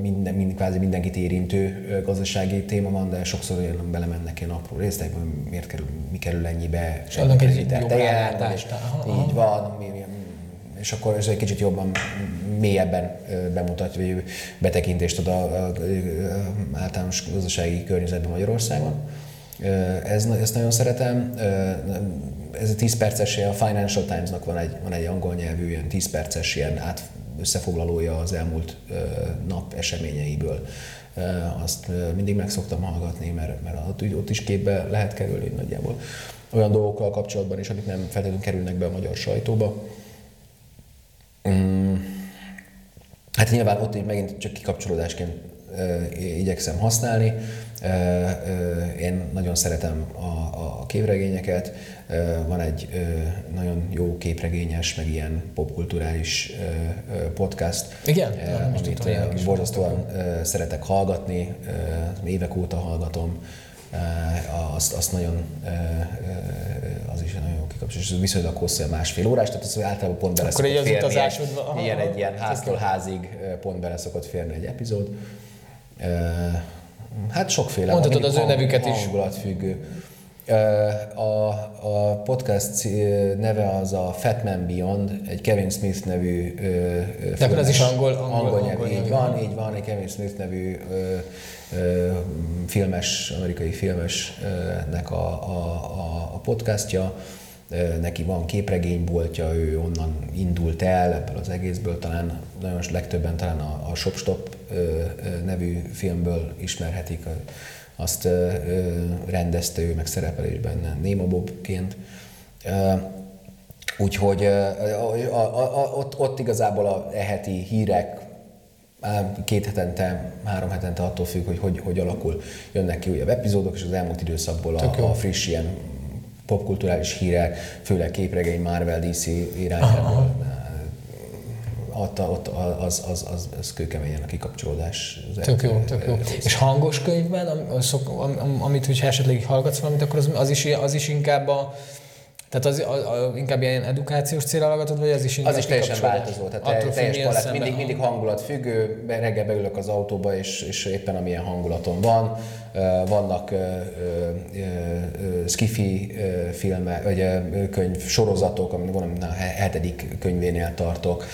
minden, minden, kvázi mindenkit érintő gazdasági téma van, de sokszor olyan belemennek ilyen apró részletekben, miért kerül, mi kerül ennyibe, és egy jobb rálátást. Így van, és akkor ez egy kicsit jobban, mélyebben bemutatja, vagy betekintést ad a általános gazdasági környezetben Magyarországon. Ez, ezt nagyon szeretem. Ez a 10 perces, a Financial Times-nak van egy, van egy angol nyelvű, ilyen 10 perces ilyen át, összefoglalója az elmúlt nap eseményeiből. Azt mindig meg szoktam hallgatni, mert, mert ott, ott is képbe lehet kerülni nagyjából olyan dolgokkal kapcsolatban is, amik nem feltétlenül kerülnek be a magyar sajtóba. Mm. Hát nyilván ott megint csak kikapcsolódásként igyekszem használni. Én nagyon szeretem a, a képregényeket. Van egy nagyon jó képregényes, meg ilyen popkulturális podcast, Igen? amit borzasztóan szeretek hallgatni, évek óta hallgatom. Azt, azt nagyon, az is nagyon jó kikapcsolás, és viszonylag hosszú, másfél órás, tehát az általában pont bele Akkor szokott férni. Utazásodva, ilyen, egy ilyen háztól házig pont bele szokott férni egy epizód. Hát sokféle. Mondhatod az ő nevüket is. függő. A, a podcast neve az a Fat Man Beyond, egy Kevin Smith nevű De akkor az is angol, angol, angol nyelv. Angol így van, így van, egy Kevin Smith nevű ö, ö, filmes, amerikai filmesnek a, a, a, a podcastja. Neki van képregényboltja, ő onnan indult el ebből az egészből, talán nagyon legtöbben talán a, a Shopstop nevű filmből ismerhetik, azt rendezte ő, meg szerepel is benne Néma Bobként. Úgyhogy ott, ott igazából a heti hírek két hetente, három hetente attól függ, hogy hogy, hogy alakul. Jönnek ki újabb epizódok, és az elmúlt időszakból a, a friss ilyen popkulturális hírek, főleg képregény Marvel DC irányából adta, ott az, az, az, az kőkeményen a kikapcsolódás. Tök jó, tök jó. És hangos könyvben, amit, hogyha esetleg hallgatsz valamit, akkor az, az, is, az is inkább a, tehát az, a, a, inkább ilyen edukációs célra hallgatod, vagy az is inkább Az is teljesen változó, tehát Attól teljes palett, mindig, mindig hangulat függő, reggel beülök az autóba, és, és éppen amilyen hangulatom van. Vannak skifi filmek, vagy könyv sorozatok, amin van, a hetedik könyvénél tartok,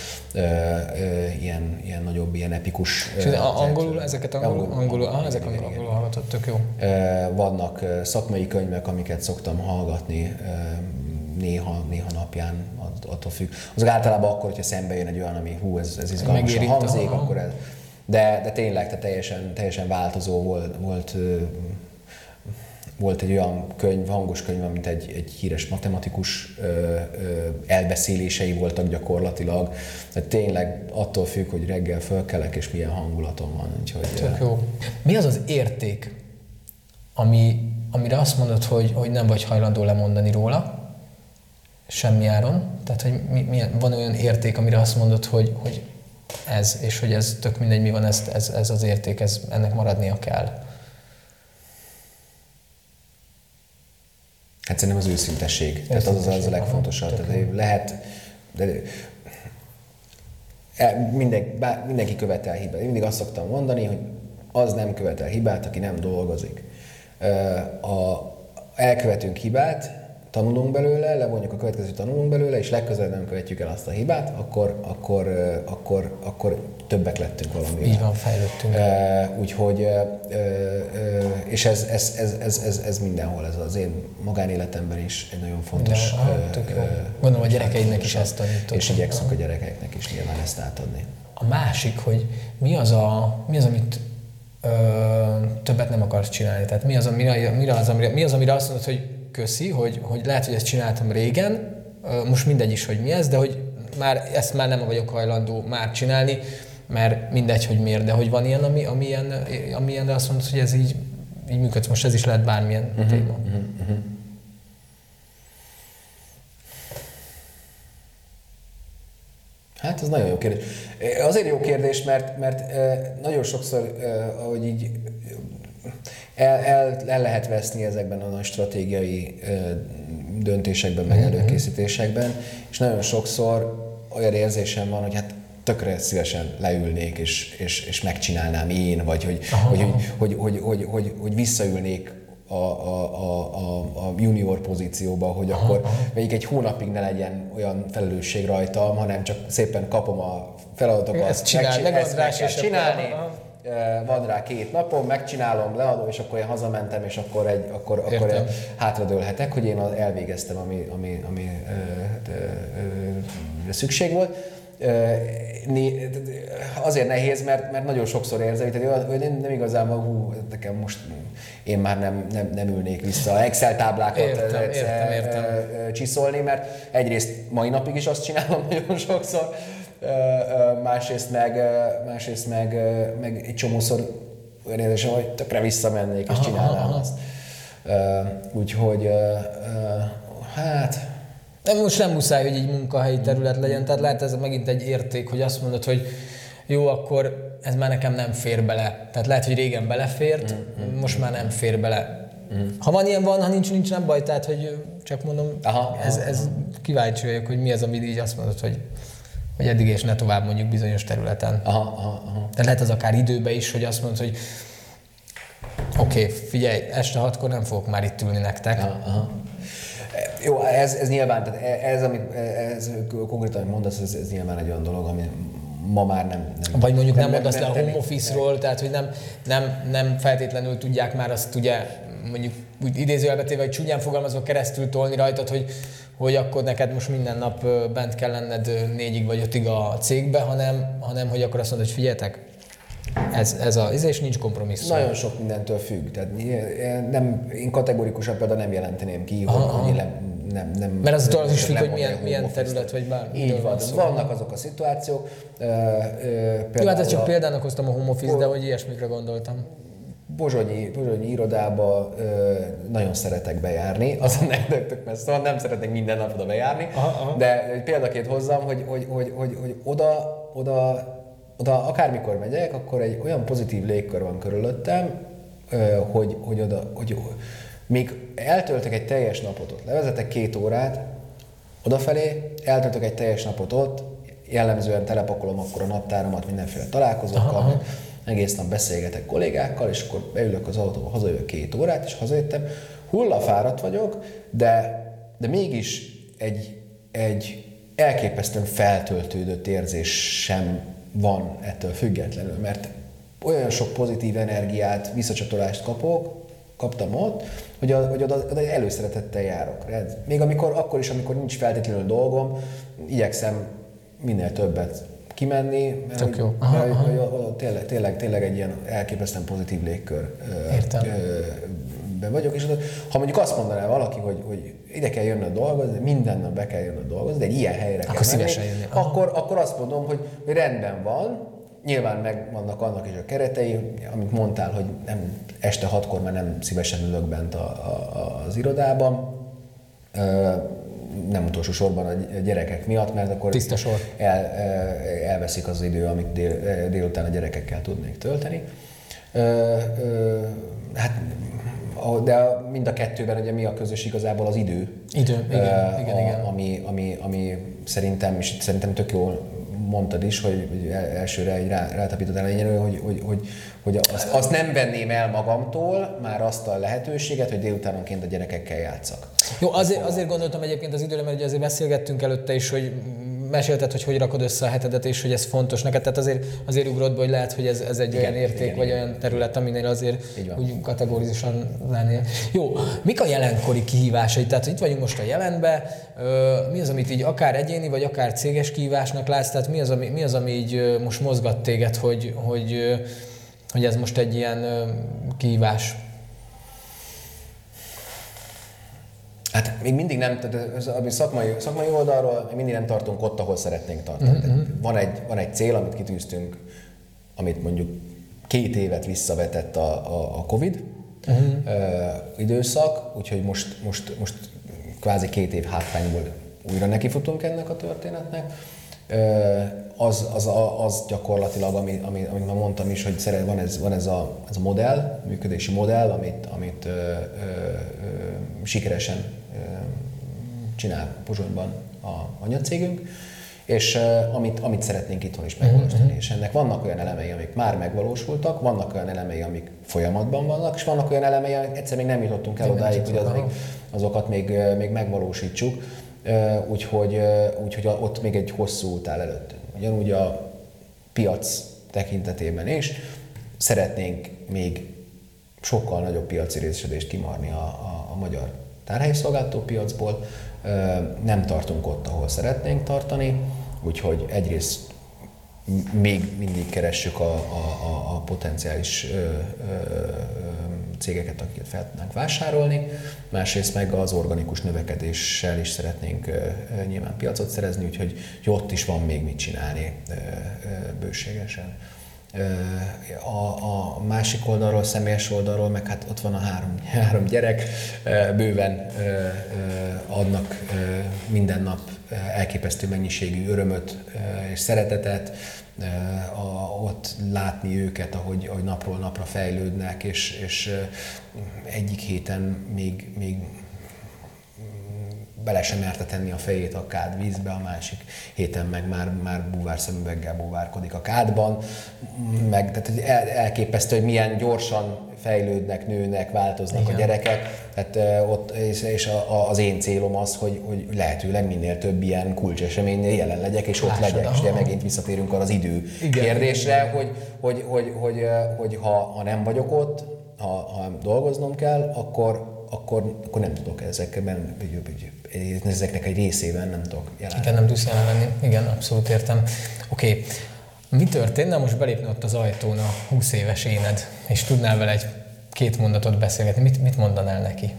ilyen, ilyen nagyobb, ilyen epikus. És angolul, ezeket angolul, angolul, angolul, ah, ezek angolul, angolul hallgatod, tök jó. Vannak szakmai könyvek, amiket szoktam hallgatni, néha, néha napján, attól függ. Azok általában akkor, hogyha szembe jön egy olyan, ami hú, ez, ez izgalmasan hangzik, akkor ez... De, de tényleg, tehát teljesen, teljesen változó volt, volt volt egy olyan könyv, hangos könyv, mint egy, egy híres matematikus ö, ö, elbeszélései voltak gyakorlatilag. Tehát tényleg attól függ, hogy reggel fölkelek, és milyen hangulatom van. Úgyhogy, Tök jó. Mi az az érték, ami, amire azt mondod, hogy, hogy nem vagy hajlandó lemondani róla, semmi áron. Tehát, hogy mi, mi, van olyan érték, amire azt mondod, hogy, hogy ez, és hogy ez tök mindegy, mi van, ez, ez, ez az érték, ez, ennek maradnia kell. Hát szerintem az őszintesség. Tehát az, az, az a legfontosabb. Tehát lehet, de e, minden, bár, mindenki követel hibát. Én mindig azt szoktam mondani, hogy az nem követel hibát, aki nem dolgozik. A, elkövetünk hibát, tanulunk belőle, levonjuk a következő tanulunk belőle, és legközelebb nem követjük el azt a hibát, akkor, akkor, akkor, akkor többek lettünk valami. Így van, fejlődtünk. Úgyhogy, és ez, ez, ez, ez, ez, ez mindenhol, ez az én magánéletemben is egy nagyon fontos. De, ah, tök jó. Gondolom a gyerekeidnek is ezt tanított. És igyekszünk a gyerekeiknek is nyilván ezt átadni. A másik, hogy mi az, a, mi az amit ö, többet nem akarsz csinálni? Tehát mi az, amire, mire az, amire, mi az, amire azt mondod, hogy köszi, hogy, hogy lehet, hogy ezt csináltam régen, most mindegy is, hogy mi ez, de hogy már ezt már nem vagyok hajlandó már csinálni, mert mindegy, hogy miért, de hogy van ilyen, ami, ami, ilyen, ami ilyen, de azt mondod, hogy ez így, így működsz. Most ez is lehet bármilyen uh-huh, téma. Uh-huh, uh-huh. Hát ez nagyon jó kérdés. Azért jó kérdés, mert, mert nagyon sokszor, ahogy így el, el, el lehet veszni ezekben a nagy stratégiai döntésekben, meg mhm. előkészítésekben, és nagyon sokszor olyan érzésem van, hogy hát tökre szívesen leülnék, és, és, és megcsinálnám én, vagy hogy, hogy, hogy, hogy, hogy, hogy, hogy, hogy visszaülnék a, a, a, a junior pozícióba, hogy aha, akkor aha. még egy hónapig ne legyen olyan felelősség rajtam, hanem csak szépen kapom a feladatokat, ezt, csinál, meg, ezt meg kell csinálni, van rá két napom, megcsinálom, leadom, és akkor én hazamentem, és akkor, egy, akkor, akkor én hátradőlhetek, hogy én elvégeztem, ami, ami, ami ö, ö, ö, szükség volt azért nehéz, mert, mert nagyon sokszor érzem, hogy nem, nem igazán van, hú, nekem most én már nem, nem, nem ülnék vissza Excel táblákat értem, értem, értem. csiszolni, mert egyrészt mai napig is azt csinálom nagyon sokszor, másrészt meg, másrészt meg, meg egy csomószor olyan érzésem, hogy tökre visszamennék és csinálnám aha, azt. Úgyhogy hát de most nem muszáj, hogy egy munkahelyi terület legyen, tehát lehet ez megint egy érték, hogy azt mondod, hogy jó, akkor ez már nekem nem fér bele. Tehát lehet, hogy régen belefért, mm-hmm. most már nem fér bele. Mm. Ha van ilyen, van, ha nincs, nincs, nem baj. Tehát, hogy csak mondom, aha, ez, aha, ez kíváncsi vagyok, hogy mi az, ami így azt mondod, hogy, hogy eddig és ne tovább mondjuk bizonyos területen. Aha, aha, aha. De lehet az akár időbe is, hogy azt mondod, hogy oké, okay, figyelj, este hatkor nem fogok már itt ülni nektek. Aha, aha. Jó, ez, ez nyilván, tehát ez, amit ez, konkrétan, mondasz, ez, ez nyilván egy olyan dolog, ami ma már nem... nem Vagy mondjuk nem, nem mondasz le a home office-ról, tehát hogy nem, nem, nem feltétlenül tudják már azt ugye mondjuk úgy idézőjelbe téve, hogy csúnyán fogalmazva keresztül tolni rajtad, hogy, hogy akkor neked most minden nap bent kell lenned négyig vagy ötig a cégbe, hanem, hanem hogy akkor azt mondod, hogy figyeljetek, ez, ez a, ez és nincs kompromisszum. Nagyon sok mindentől függ. Tehát nem, én kategorikusan például nem jelenteném ki, aha, hogy, nem, nem, nem... Mert az az is függ, hogy milyen, milyen terület vagy bármi. Így van, szó. vannak azok a szituációk. Uh, uh, Jó, hát ezt csak példának hoztam a home office, de hogy ilyesmikre gondoltam. Bozsonyi, Bozsonyi irodába ö, nagyon szeretek bejárni, az a nektek messze szóval nem szeretek minden nap oda bejárni, aha, aha. de példaként hozzam, hogy, hogy, hogy, hogy, hogy oda, oda oda akármikor megyek, akkor egy olyan pozitív légkör van körülöttem, hogy, hogy oda, hogy még eltöltök egy teljes napot ott, levezetek két órát, odafelé, eltöltök egy teljes napot ott, jellemzően telepakolom akkor a naptáramat mindenféle találkozókkal, aha, aha. Egész nap beszélgetek kollégákkal, és akkor beülök az autóba, hazajövök két órát, és hazajöttem. Hullafáradt vagyok, de, de mégis egy, egy elképesztően feltöltődött érzés sem van ettől függetlenül, mert olyan sok pozitív energiát, visszacsatolást kapok, kaptam ott, hogy, a, hogy oda, oda előszeretettel járok. Még amikor, akkor is, amikor nincs feltétlenül dolgom, igyekszem minél többet kimenni, mert, hogy, jó. Aha, mert, aha. Hogy, tényleg, tényleg, tényleg egy ilyen elképesztően pozitív légkör Értem. vagyok, és ha mondjuk azt mondaná valaki, hogy, hogy ide kell jönnöd dolgozni, minden nap be kell jönnöd dolgozni, de egy ilyen helyre akkor kell menni, jönni. Akkor, akkor azt mondom, hogy, hogy rendben van, nyilván meg vannak annak is a keretei, amit mondtál, hogy nem, este hatkor már nem szívesen ülök bent a, a, az irodában, nem utolsó sorban a gyerekek miatt, mert akkor Tiszta sor. El, elveszik az idő, amit dél, délután a gyerekekkel tudnék tölteni. Hát de mind a kettőben ugye mi a közös igazából az idő. Idő, igen, uh, igen, a, igen. Ami, ami, ami szerintem, és szerintem tök jól mondtad is, hogy, hogy elsőre egy rá, rátapított elejéről, hogy, hogy, hogy, hogy azt, azt nem venném el magamtól, már azt a lehetőséget, hogy délutánonként a gyerekekkel játszak. Jó, azért, azért gondoltam egyébként az időre, mert ugye azért beszélgettünk előtte is, hogy mesélted, hogy hogy rakod össze a hetedet, és hogy ez fontos neked. Tehát azért, azért ugrott be, hogy lehet, hogy ez, ez egy igen, olyan érték, igen, vagy igen. olyan terület, aminél azért úgy kategórizusan lennél. Jó, mik a jelenkori kihívásai? Tehát itt vagyunk most a jelenbe, mi az, amit így akár egyéni, vagy akár céges kihívásnak látsz? Tehát mi az, ami, mi az, ami így most mozgat téged, hogy, hogy, hogy ez most egy ilyen kihívás? Hát még mindig nem, tehát az, ami szakmai, szakmai oldalról még mindig nem tartunk ott, ahol szeretnénk tartani. Mm-hmm. Van, egy, van egy cél, amit kitűztünk, amit mondjuk két évet visszavetett a, a, a Covid uh-huh. ö, időszak, úgyhogy most, most, most kvázi két év hátrányból újra nekifutunk ennek a történetnek. Ö, az, az, az gyakorlatilag, amit, amit, amit már mondtam is, hogy szeret, van, ez, van ez, a, ez a modell, működési modell, amit, amit ö, ö, ö, sikeresen csinál Pozsonyban a anyacégünk, és amit, amit szeretnénk itthon is megvalósítani. Uh-huh. És ennek vannak olyan elemei, amik már megvalósultak, vannak olyan elemei, amik folyamatban vannak, és vannak olyan elemei, amik egyszer még nem jutottunk el odáig, hogy az még, azokat még, még megvalósítsuk. Úgyhogy, úgyhogy ott még egy hosszú út áll előttünk. Ugyanúgy a piac tekintetében is szeretnénk még sokkal nagyobb piaci részesedést kimarni a, a, a magyar tárhelyi szolgáltató piacból, nem tartunk ott, ahol szeretnénk tartani, úgyhogy egyrészt még mindig keressük a, a, a potenciális ö, ö, cégeket, akiket fel tudnánk vásárolni, másrészt meg az organikus növekedéssel is szeretnénk ö, nyilván piacot szerezni, úgyhogy ott is van még mit csinálni ö, ö, bőségesen. A, a másik oldalról, személyes oldalról, meg hát ott van a három, három gyerek, bőven adnak minden nap elképesztő mennyiségű örömöt és szeretetet, ott látni őket, ahogy, ahogy napról napra fejlődnek, és, és egyik héten még, még bele sem merte tenni a fejét a kád vízbe, a másik héten meg már, már búvár szemüveggel búvárkodik a kádban, meg tehát el, elképesztő, hogy milyen gyorsan fejlődnek, nőnek, változnak Igen. a gyerekek. Tehát ott, és, és a, az én célom az, hogy, hogy lehetőleg minél több ilyen kulcseseménynél jelen legyek, és ott Lássad, legyek. És ugye megint visszatérünk arra az idő Igen. kérdésre, hogy, hogy, hogy, hogy, hogy, hogy ha, ha nem vagyok ott, ha, ha dolgoznom kell, akkor, akkor, akkor nem tudok ezekben, ezeknek egy részében nem tudok jelen. Igen, nem tudsz jelen lenni. Igen, abszolút értem. Oké, okay. mi történne, most belépne ott az ajtón a 20 éves éned, és tudnál vele egy két mondatot beszélgetni, mit, mit mondanál neki?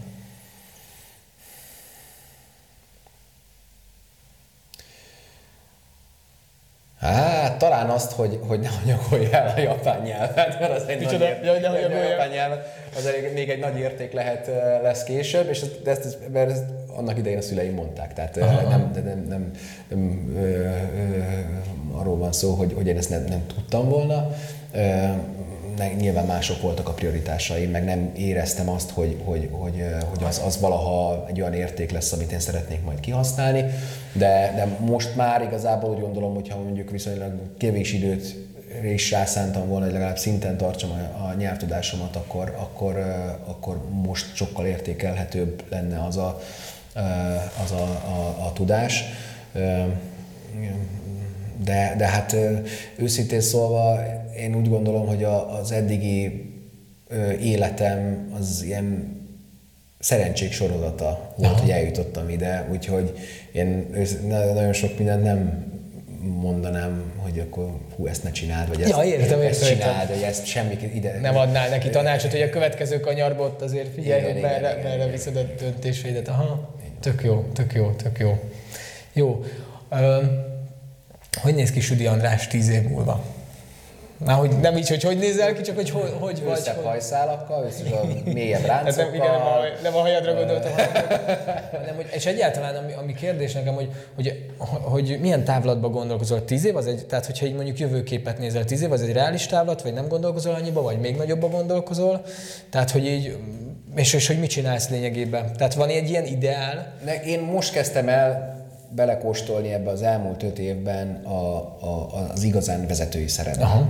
Hát talán azt, hogy, hogy ne anyagolj el a japán nyelvet, mert az egy Micsoda? nagy ért, ja, ne a japán nyelvet, az még egy nagy érték lehet lesz később, és ezt, ezt, mert ezt annak idején a szüleim mondták, tehát Aha. nem, nem, nem, nem, nem ö, ö, arról van szó, hogy, hogy én ezt nem, nem tudtam volna. Ö, nyilván mások voltak a prioritásaim, meg nem éreztem azt, hogy, hogy, hogy, hogy az, az valaha egy olyan érték lesz, amit én szeretnék majd kihasználni, de, de most már igazából úgy gondolom, hogyha mondjuk viszonylag kevés időt is rászántam volna, hogy legalább szinten tartsam a, a nyelvtudásomat, akkor, akkor, akkor most sokkal értékelhetőbb lenne az a, az a, a, a tudás. De, de hát őszintén szólva én úgy gondolom, hogy a, az eddigi életem az ilyen szerencsék sorozata volt, Aha. hogy eljutottam ide, úgyhogy én nagyon sok mindent nem mondanám, hogy akkor hú, ezt ne csináld, vagy ezt, ja, értem, ezt értem, csináld, vagy ezt semmi ide. Nem adnál neki tanácsot, hogy a következő kanyarba ott azért figyelj, igen, hogy igen, merre, igen, merre viszed a döntésvédet. Aha, tök jó, tök jó, tök jó. Jó. Hogy néz ki Südi András tíz év múlva? Már hogy nem így, hogy hogy nézel ki, csak hogy hogy, hogy vagy. Összebb hajszálakkal, a mélyebb ráncokkal. nem, igen, nem, a, nem a hajadra gondoltam, hanem, hogy, és egyáltalán ami, ami kérdés nekem, hogy, hogy, hogy milyen távlatban gondolkozol? Tíz év az egy, tehát hogyha így mondjuk jövőképet nézel, tíz év az egy reális távlat, vagy nem gondolkozol annyiba, vagy még nagyobba gondolkozol? Tehát, hogy így, és, és hogy mit csinálsz lényegében? Tehát van egy ilyen ideál? Én most kezdtem el belekóstolni ebbe az elmúlt öt évben a, a, az igazán vezetői szerepbe.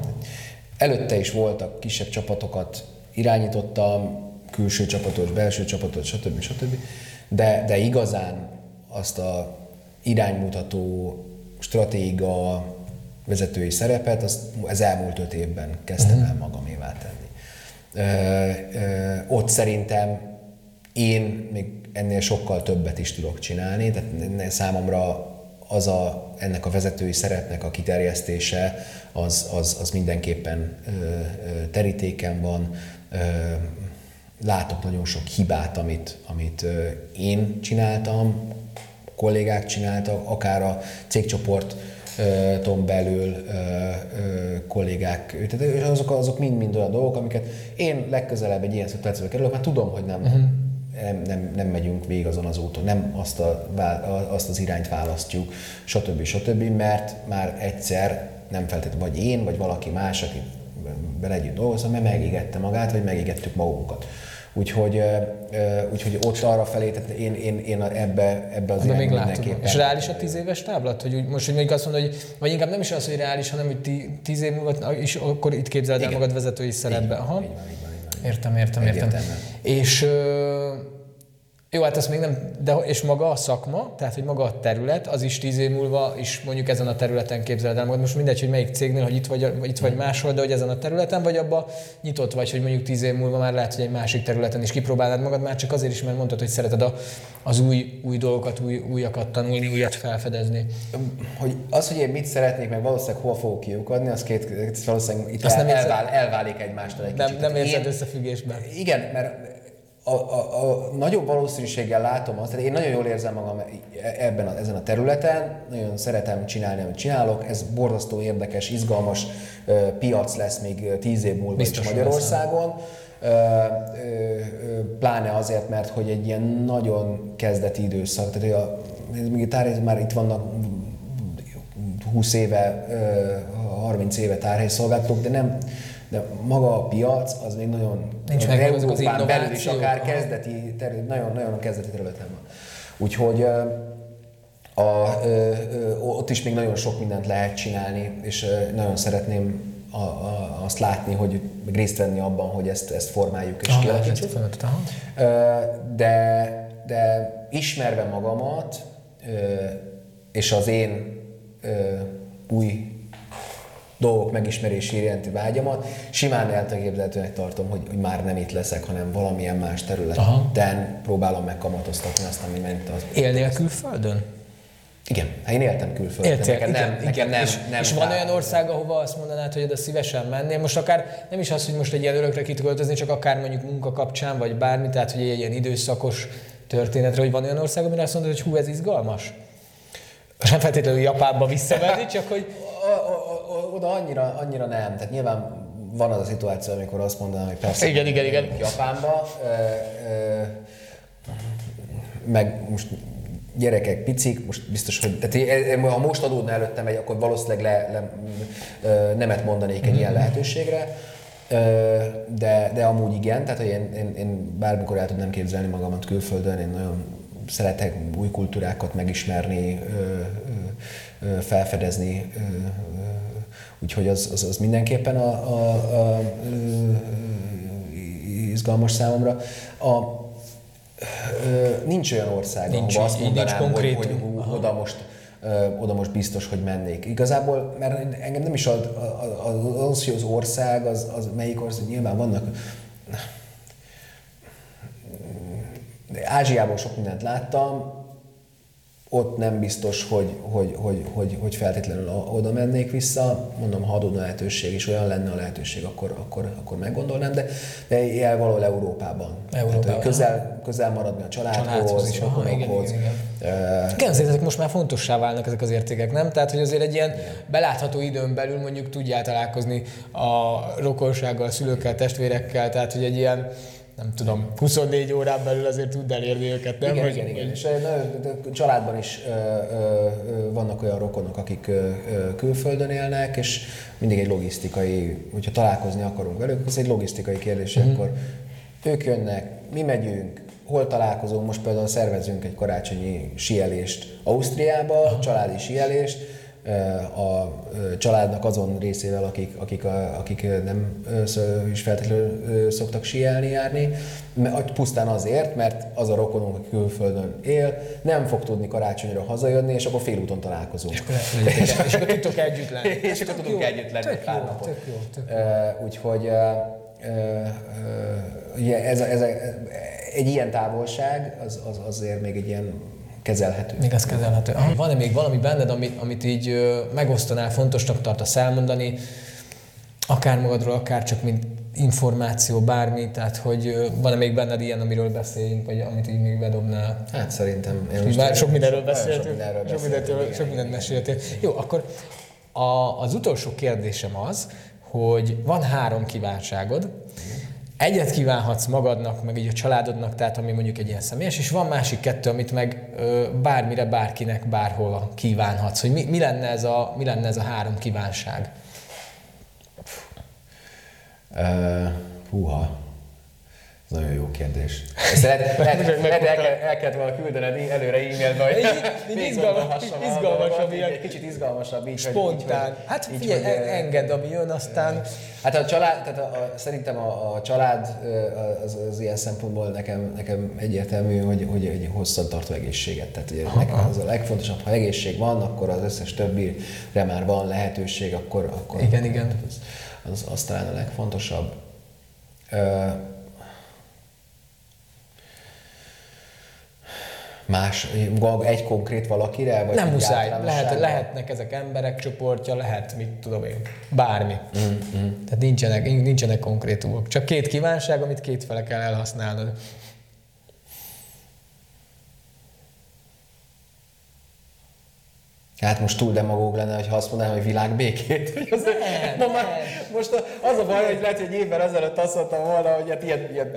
Előtte is voltak kisebb csapatokat, irányítottam, külső csapatot, belső csapatot, stb. stb. De, de igazán azt a iránymutató, stratéga, vezetői szerepet, azt az elmúlt öt évben kezdtem uh-huh. el magamévá tenni. Ö, ö, ott szerintem én még ennél sokkal többet is tudok csinálni, tehát számomra az a, ennek a vezetői szerepnek a kiterjesztése az, az, az mindenképpen ö, ö, terítéken van. Ö, látok nagyon sok hibát, amit, amit én csináltam, kollégák csináltak, akár a cégcsoport ton belül kollégák, tehát azok, azok mind-mind olyan dolgok, amiket én legközelebb egy ilyen szituációba kerülök, mert tudom, hogy nem, uh-huh. Nem, nem, nem megyünk végig azon az úton, nem azt, a, azt az irányt választjuk, stb. stb., mert már egyszer nem feltétlenül vagy én, vagy valaki más, aki együtt dolgozom, mert megégette magát, vagy megégettük magunkat. Úgyhogy, úgyhogy ott arra felé, tehát én, én, én ebbe, ebbe az még látom. És reális a tíz éves táblat? Hogy úgy, most hogy mondjuk azt mondod, hogy, vagy inkább nem is az, hogy reális, hanem hogy tíz év múlva is akkor itt képzeled el magad vezetői szerepbe. Aha. Így van, így van, Értem, értem, értem. És jó, hát ez még nem, de és maga a szakma, tehát hogy maga a terület, az is tíz év múlva is mondjuk ezen a területen képzeled el magad. Most mindegy, hogy melyik cégnél, hogy itt vagy, itt vagy máshol, de hogy ezen a területen vagy abba nyitott vagy, hogy mondjuk tíz év múlva már lehet, hogy egy másik területen is kipróbálnád magad, már csak azért is, mert mondtad, hogy szereted a, az új, új dolgokat, új, újakat tanulni, újat felfedezni. Hogy az, hogy én mit szeretnék, meg valószínűleg hol fogok kiukadni, az két, valószínűleg itt Azt el, nem elvál, elválik egymástól egy nem, kicsit. Nem érzed én, összefüggésben. Igen, mert a, a, a nagyobb valószínűséggel látom azt, tehát én nagyon jól érzem magam ebben a, ezen a területen, nagyon szeretem csinálni, amit csinálok, ez borzasztó érdekes, izgalmas uh, piac lesz még tíz év múlva Biztos is Magyarországon. Uh, pláne azért, mert hogy egy ilyen nagyon kezdeti időszak, tehát a, még tárhely, már itt vannak 20 éve, 30 éve tárhelyszolgáltatók, de nem, de maga a piac az még nagyon Nincs meg Európán az belül is akár kezdeti, terület, nagyon, nagyon kezdeti területen van. Úgyhogy a, a, ott is még nagyon sok mindent lehet csinálni, és nagyon szeretném a, a, azt látni, hogy részt venni abban, hogy ezt, ezt formáljuk és kialakítsuk. De, de ismerve magamat, és az én új dolgok megismerési iránti vágyamat, simán elteképzelhetőnek tartom, hogy, hogy már nem itt leszek, hanem valamilyen más területen Aha. próbálom megkamatoztatni azt, ami ment az. Élnél külföldön? Igen, hát én éltem külföldön. Éltél, nekem igen, nem, igen. Nekem nem, és, nem és van olyan ország, ahova azt mondanád, hogy oda szívesen mennél? Most akár nem is az, hogy most egy ilyen örökre kitöltözni, csak akár mondjuk munka kapcsán, vagy bármi, tehát hogy egy ilyen időszakos történetre, hogy van olyan ország, amire azt mondod, hogy hú, ez izgalmas? Nem feltétlenül Japánba visszamenni, csak hogy oda annyira, annyira nem. Tehát nyilván van az a szituáció, amikor azt mondanám, hogy persze igen, igen, igen. Japánba, ö, ö, meg most gyerekek picik, most biztos, hogy tehát ha most adódna előttem egy, akkor valószínűleg le, le, nemet mondanék egy mm-hmm. ilyen lehetőségre, de, de amúgy igen, tehát hogy én, én, én bármikor el tudnám képzelni magamat külföldön, én nagyon szeretek új kultúrákat megismerni, felfedezni, Úgyhogy az, az, az mindenképpen a, a, a, a, izgalmas számomra. A, nincs olyan ország, nincs, ahol azt mondanám, nincs hogy, hogy, hogy oda most oda most biztos, hogy mennék. Igazából, mert engem nem is ad, az, hogy az ország, az, az melyik ország, nyilván vannak Ázsiából sok mindent láttam, ott nem biztos, hogy, hogy, hogy, hogy, hogy feltétlenül oda mennék vissza. Mondom, ha adódna lehetőség, és olyan lenne a lehetőség, akkor, akkor, akkor meggondolnám, de, de elvaló Európában. Európában. Hát, közel, közel maradni a családhoz, családhoz is, aha, igen, igen, igen. igen, azért ezek most már fontossá válnak ezek az értékek, nem? Tehát, hogy azért egy ilyen belátható időn belül mondjuk tudjál találkozni a rokonsággal, a szülőkkel, testvérekkel, tehát, hogy egy ilyen nem tudom, 24 órán belül azért tud elérni őket, nem? Igen, igen, igen. És a családban is ö, ö, vannak olyan rokonok, akik ö, külföldön élnek, és mindig egy logisztikai, hogyha találkozni akarunk velük, az egy logisztikai kérdés, uh-huh. akkor ők jönnek, mi megyünk, hol találkozunk, most például szervezünk egy karácsonyi sielést Ausztriába, családi sielést, a családnak azon részével, akik, akik, akik nem is feltétlenül szoktak síelni, járni, pusztán azért, mert az a rokonunk, aki külföldön él, nem fog tudni karácsonyra hazajönni, és akkor félúton találkozunk. És akkor, és akkor tudtok együtt lenni. És akkor tudunk jó, együtt lenni pár jó, napot. Tök jó, tök jó. Úgyhogy ez, ez, ez, egy ilyen távolság az, az azért még egy ilyen kezelhető. Még ez kezelhető. Van-e még valami benned, amit, amit így megosztanál, fontosnak tartasz elmondani, akár magadról, akár csak mint információ, bármi, tehát hogy van-e még benned ilyen, amiről beszéljünk, vagy amit így még bedobnál? Hát szerintem... Én most már sok mindenről beszéltünk. Sok mindenről sok, mindenről, sok mindent meséltél. Jó, akkor a, az utolsó kérdésem az, hogy van három kívánságod, egyet kívánhatsz magadnak, meg így a családodnak, tehát ami mondjuk egy ilyen személyes, és van másik kettő, amit meg ö, bármire, bárkinek, bárhol kívánhatsz. Hogy mi, mi, lenne ez a, mi lenne ez a három kívánság? Uh, húha. Ez nagyon jó kérdés. Ezt lehet, lehet, lehet, lehet el, el kellett volna küldened előre e-mailbe, hogy így izgalmas, izgalmasabb, ilyen. Egy kicsit izgalmasabb így. Spontán. Így, hát így, figyelj, hogy, engedd, ami jön, aztán... Hát a család, tehát a, a, szerintem a, a család az, az, ilyen szempontból nekem, nekem egyértelmű, hogy, hogy egy hosszantartó egészséget. Tehát ugye nekem az a legfontosabb, ha egészség van, akkor az összes többire már van lehetőség, akkor, akkor igen, igen. Az, az, az talán a legfontosabb. Más, egy konkrét valakire? Vagy nem muszáj. Lehet, lehetnek ezek emberek csoportja, lehet, mit tudom én, bármi. Mm-hmm. Tehát nincsenek, nincsenek konkrétumok. Csak két kívánság, amit két fele kell elhasználnod. Hát most túl demagóg lenne, ha azt mondanám, hogy világbékét. Hogy az, ma már, most az a baj, hogy lehet, hogy évvel ezelőtt azt mondtam volna, hogy hát ilyet, ilyet,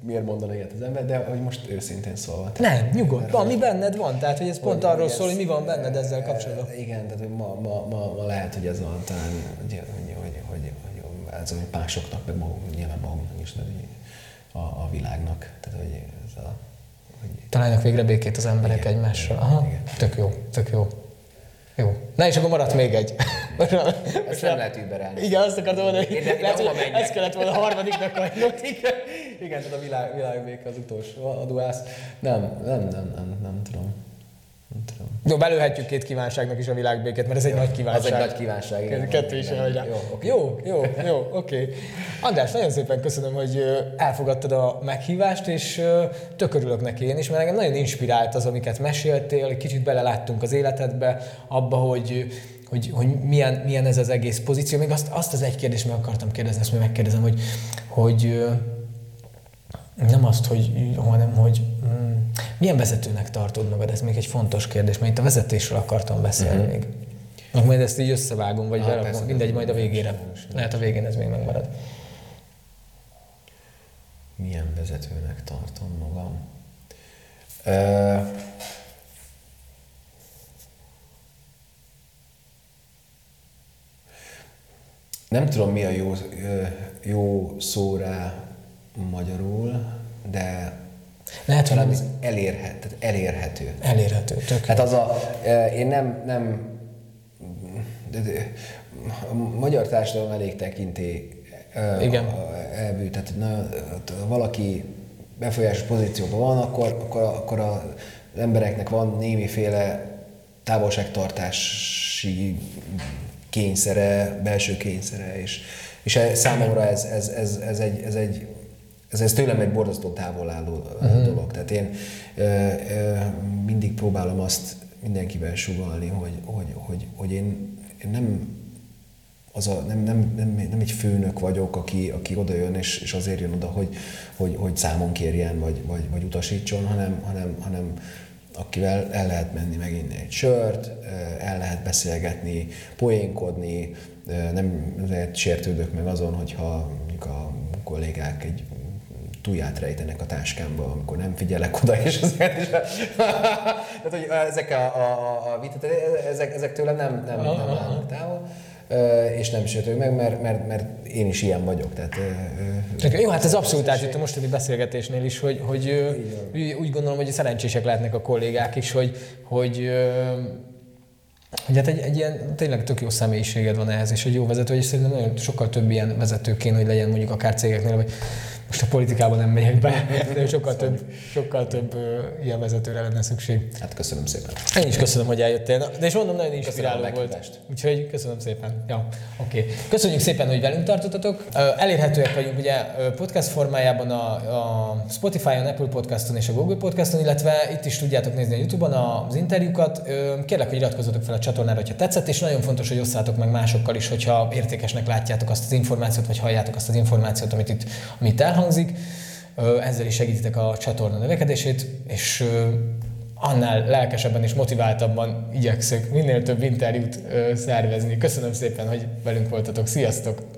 miért mondana ilyet az ember, de hogy most őszintén szólva. Nem, nyugodt. Van, mi benned van. Tehát, hogy ez pont hogy, arról szól, hogy mi van benned ezzel kapcsolatban. Igen, tehát hogy ma, ma, ma, ma lehet, hogy ez van talán, hogy, hogy, hogy, hogy, hogy ez hogy másoknak, meg magunk, nyilván magunknak is, de a, a világnak. Tehát, hogy ez a, hogy... Találnak végre békét az emberek igen, egymással. Aha, igen. tök jó, tök jó. Jó. Na és akkor maradt még egy. Most, ezt nem lehet überelni. Igen, azt akartam mondani, hogy lehet, hogy ezt kellett volna a harmadiknak hagynod. igen, igen, tehát a világ, világbéke az utolsó aduász. Nem, nem, nem, nem, nem. Nem tudom. Jó, belőhetjük két kívánságnak is a világbéket, mert ez egy jó, nagy kívánság. Az egy nagy kívánság, igen. Kettő is Jó, okay. jó, jó, jó, oké. Okay. András, nagyon szépen köszönöm, hogy elfogadtad a meghívást, és tök örülök neki én is, mert engem nagyon inspirált az, amiket meséltél, kicsit beleláttunk az életedbe, abba, hogy hogy, hogy milyen, milyen ez az egész pozíció. Még azt, azt az egy kérdést meg akartam kérdezni, ezt még megkérdezem, hogy, hogy nem azt, hogy, hanem hogy mm, milyen vezetőnek tartod magad? Ez még egy fontos kérdés, mert itt a vezetésről akartam beszélni uh-huh. még. Akkor majd ezt így összevágom, vagy ah, berakom, mindegy, majd a végére. Lehet a végén ez még megmarad. Milyen vezetőnek tartom magam? Uh, nem tudom, mi a jó, jó szó rá magyarul, de lehet, valami elérhet, tehát elérhető. Elérhető, tök Hát az a, én nem, nem de, de, a magyar társadalom elég tekinté Igen. elvű, tehát na, valaki befolyásos pozícióban van, akkor, akkor, akkor az embereknek van némiféle távolságtartási kényszere, belső kényszere, és, és számomra ez, ez, ez, ez, egy, ez egy ez, ez tőlem egy borzasztó távol álló uh-huh. dolog. Tehát én ö, ö, mindig próbálom azt mindenkivel sugalni, hogy, hogy, hogy, hogy én, én nem az a, nem, nem, nem, nem egy főnök vagyok, aki, aki oda jön, és, és azért jön oda, hogy, hogy, hogy számon kérjen, vagy, vagy, vagy utasítson, hanem, hanem, hanem akivel el lehet menni meginni egy sört, el lehet beszélgetni, poénkodni, nem lehet sértődök meg azon, hogyha mondjuk a kollégák egy tuját rejtenek a táskámba, amikor nem figyelek oda, és azért is. Tehát, hogy ezek a, a, a, a ezek, ezek tőlem nem, nem, nem állnak távol. és nem sértődik meg, mert, mert, mert én is ilyen vagyok. Tehát, jó, hát ez abszolút átjött a mostani beszélgetésnél is, hogy, hogy úgy gondolom, hogy szerencsések lehetnek a kollégák is, hogy, hogy hogy hát egy, egy ilyen tényleg tök jó személyiséged van ehhez, és egy jó vezető, és szerintem nagyon sokkal több ilyen vezető kéne, hogy legyen mondjuk akár cégeknél, vagy most a politikában nem megyek be, de sokkal több, sokkal több ilyen vezetőre lenne szükség. Hát köszönöm szépen. Én is köszönöm, hogy eljöttél. De és mondom, nagyon inspiráló volt. Úgyhogy köszönöm szépen. Ja, oké. Okay. Köszönjük szépen, hogy velünk tartottatok. Elérhetőek vagyunk ugye podcast formájában a, a Spotify-on, Apple Podcaston és a Google Podcaston, illetve itt is tudjátok nézni a YouTube-on az interjúkat. Kérlek, hogy iratkozzatok fel a csatornára, hogyha tetszett, és nagyon fontos, hogy osszátok meg másokkal is, hogyha értékesnek látjátok azt az információt, vagy halljátok azt az információt, amit itt, amit el elhangzik, ezzel is segítitek a csatorna növekedését, és annál lelkesebben és motiváltabban igyekszök minél több interjút szervezni. Köszönöm szépen, hogy velünk voltatok. Sziasztok!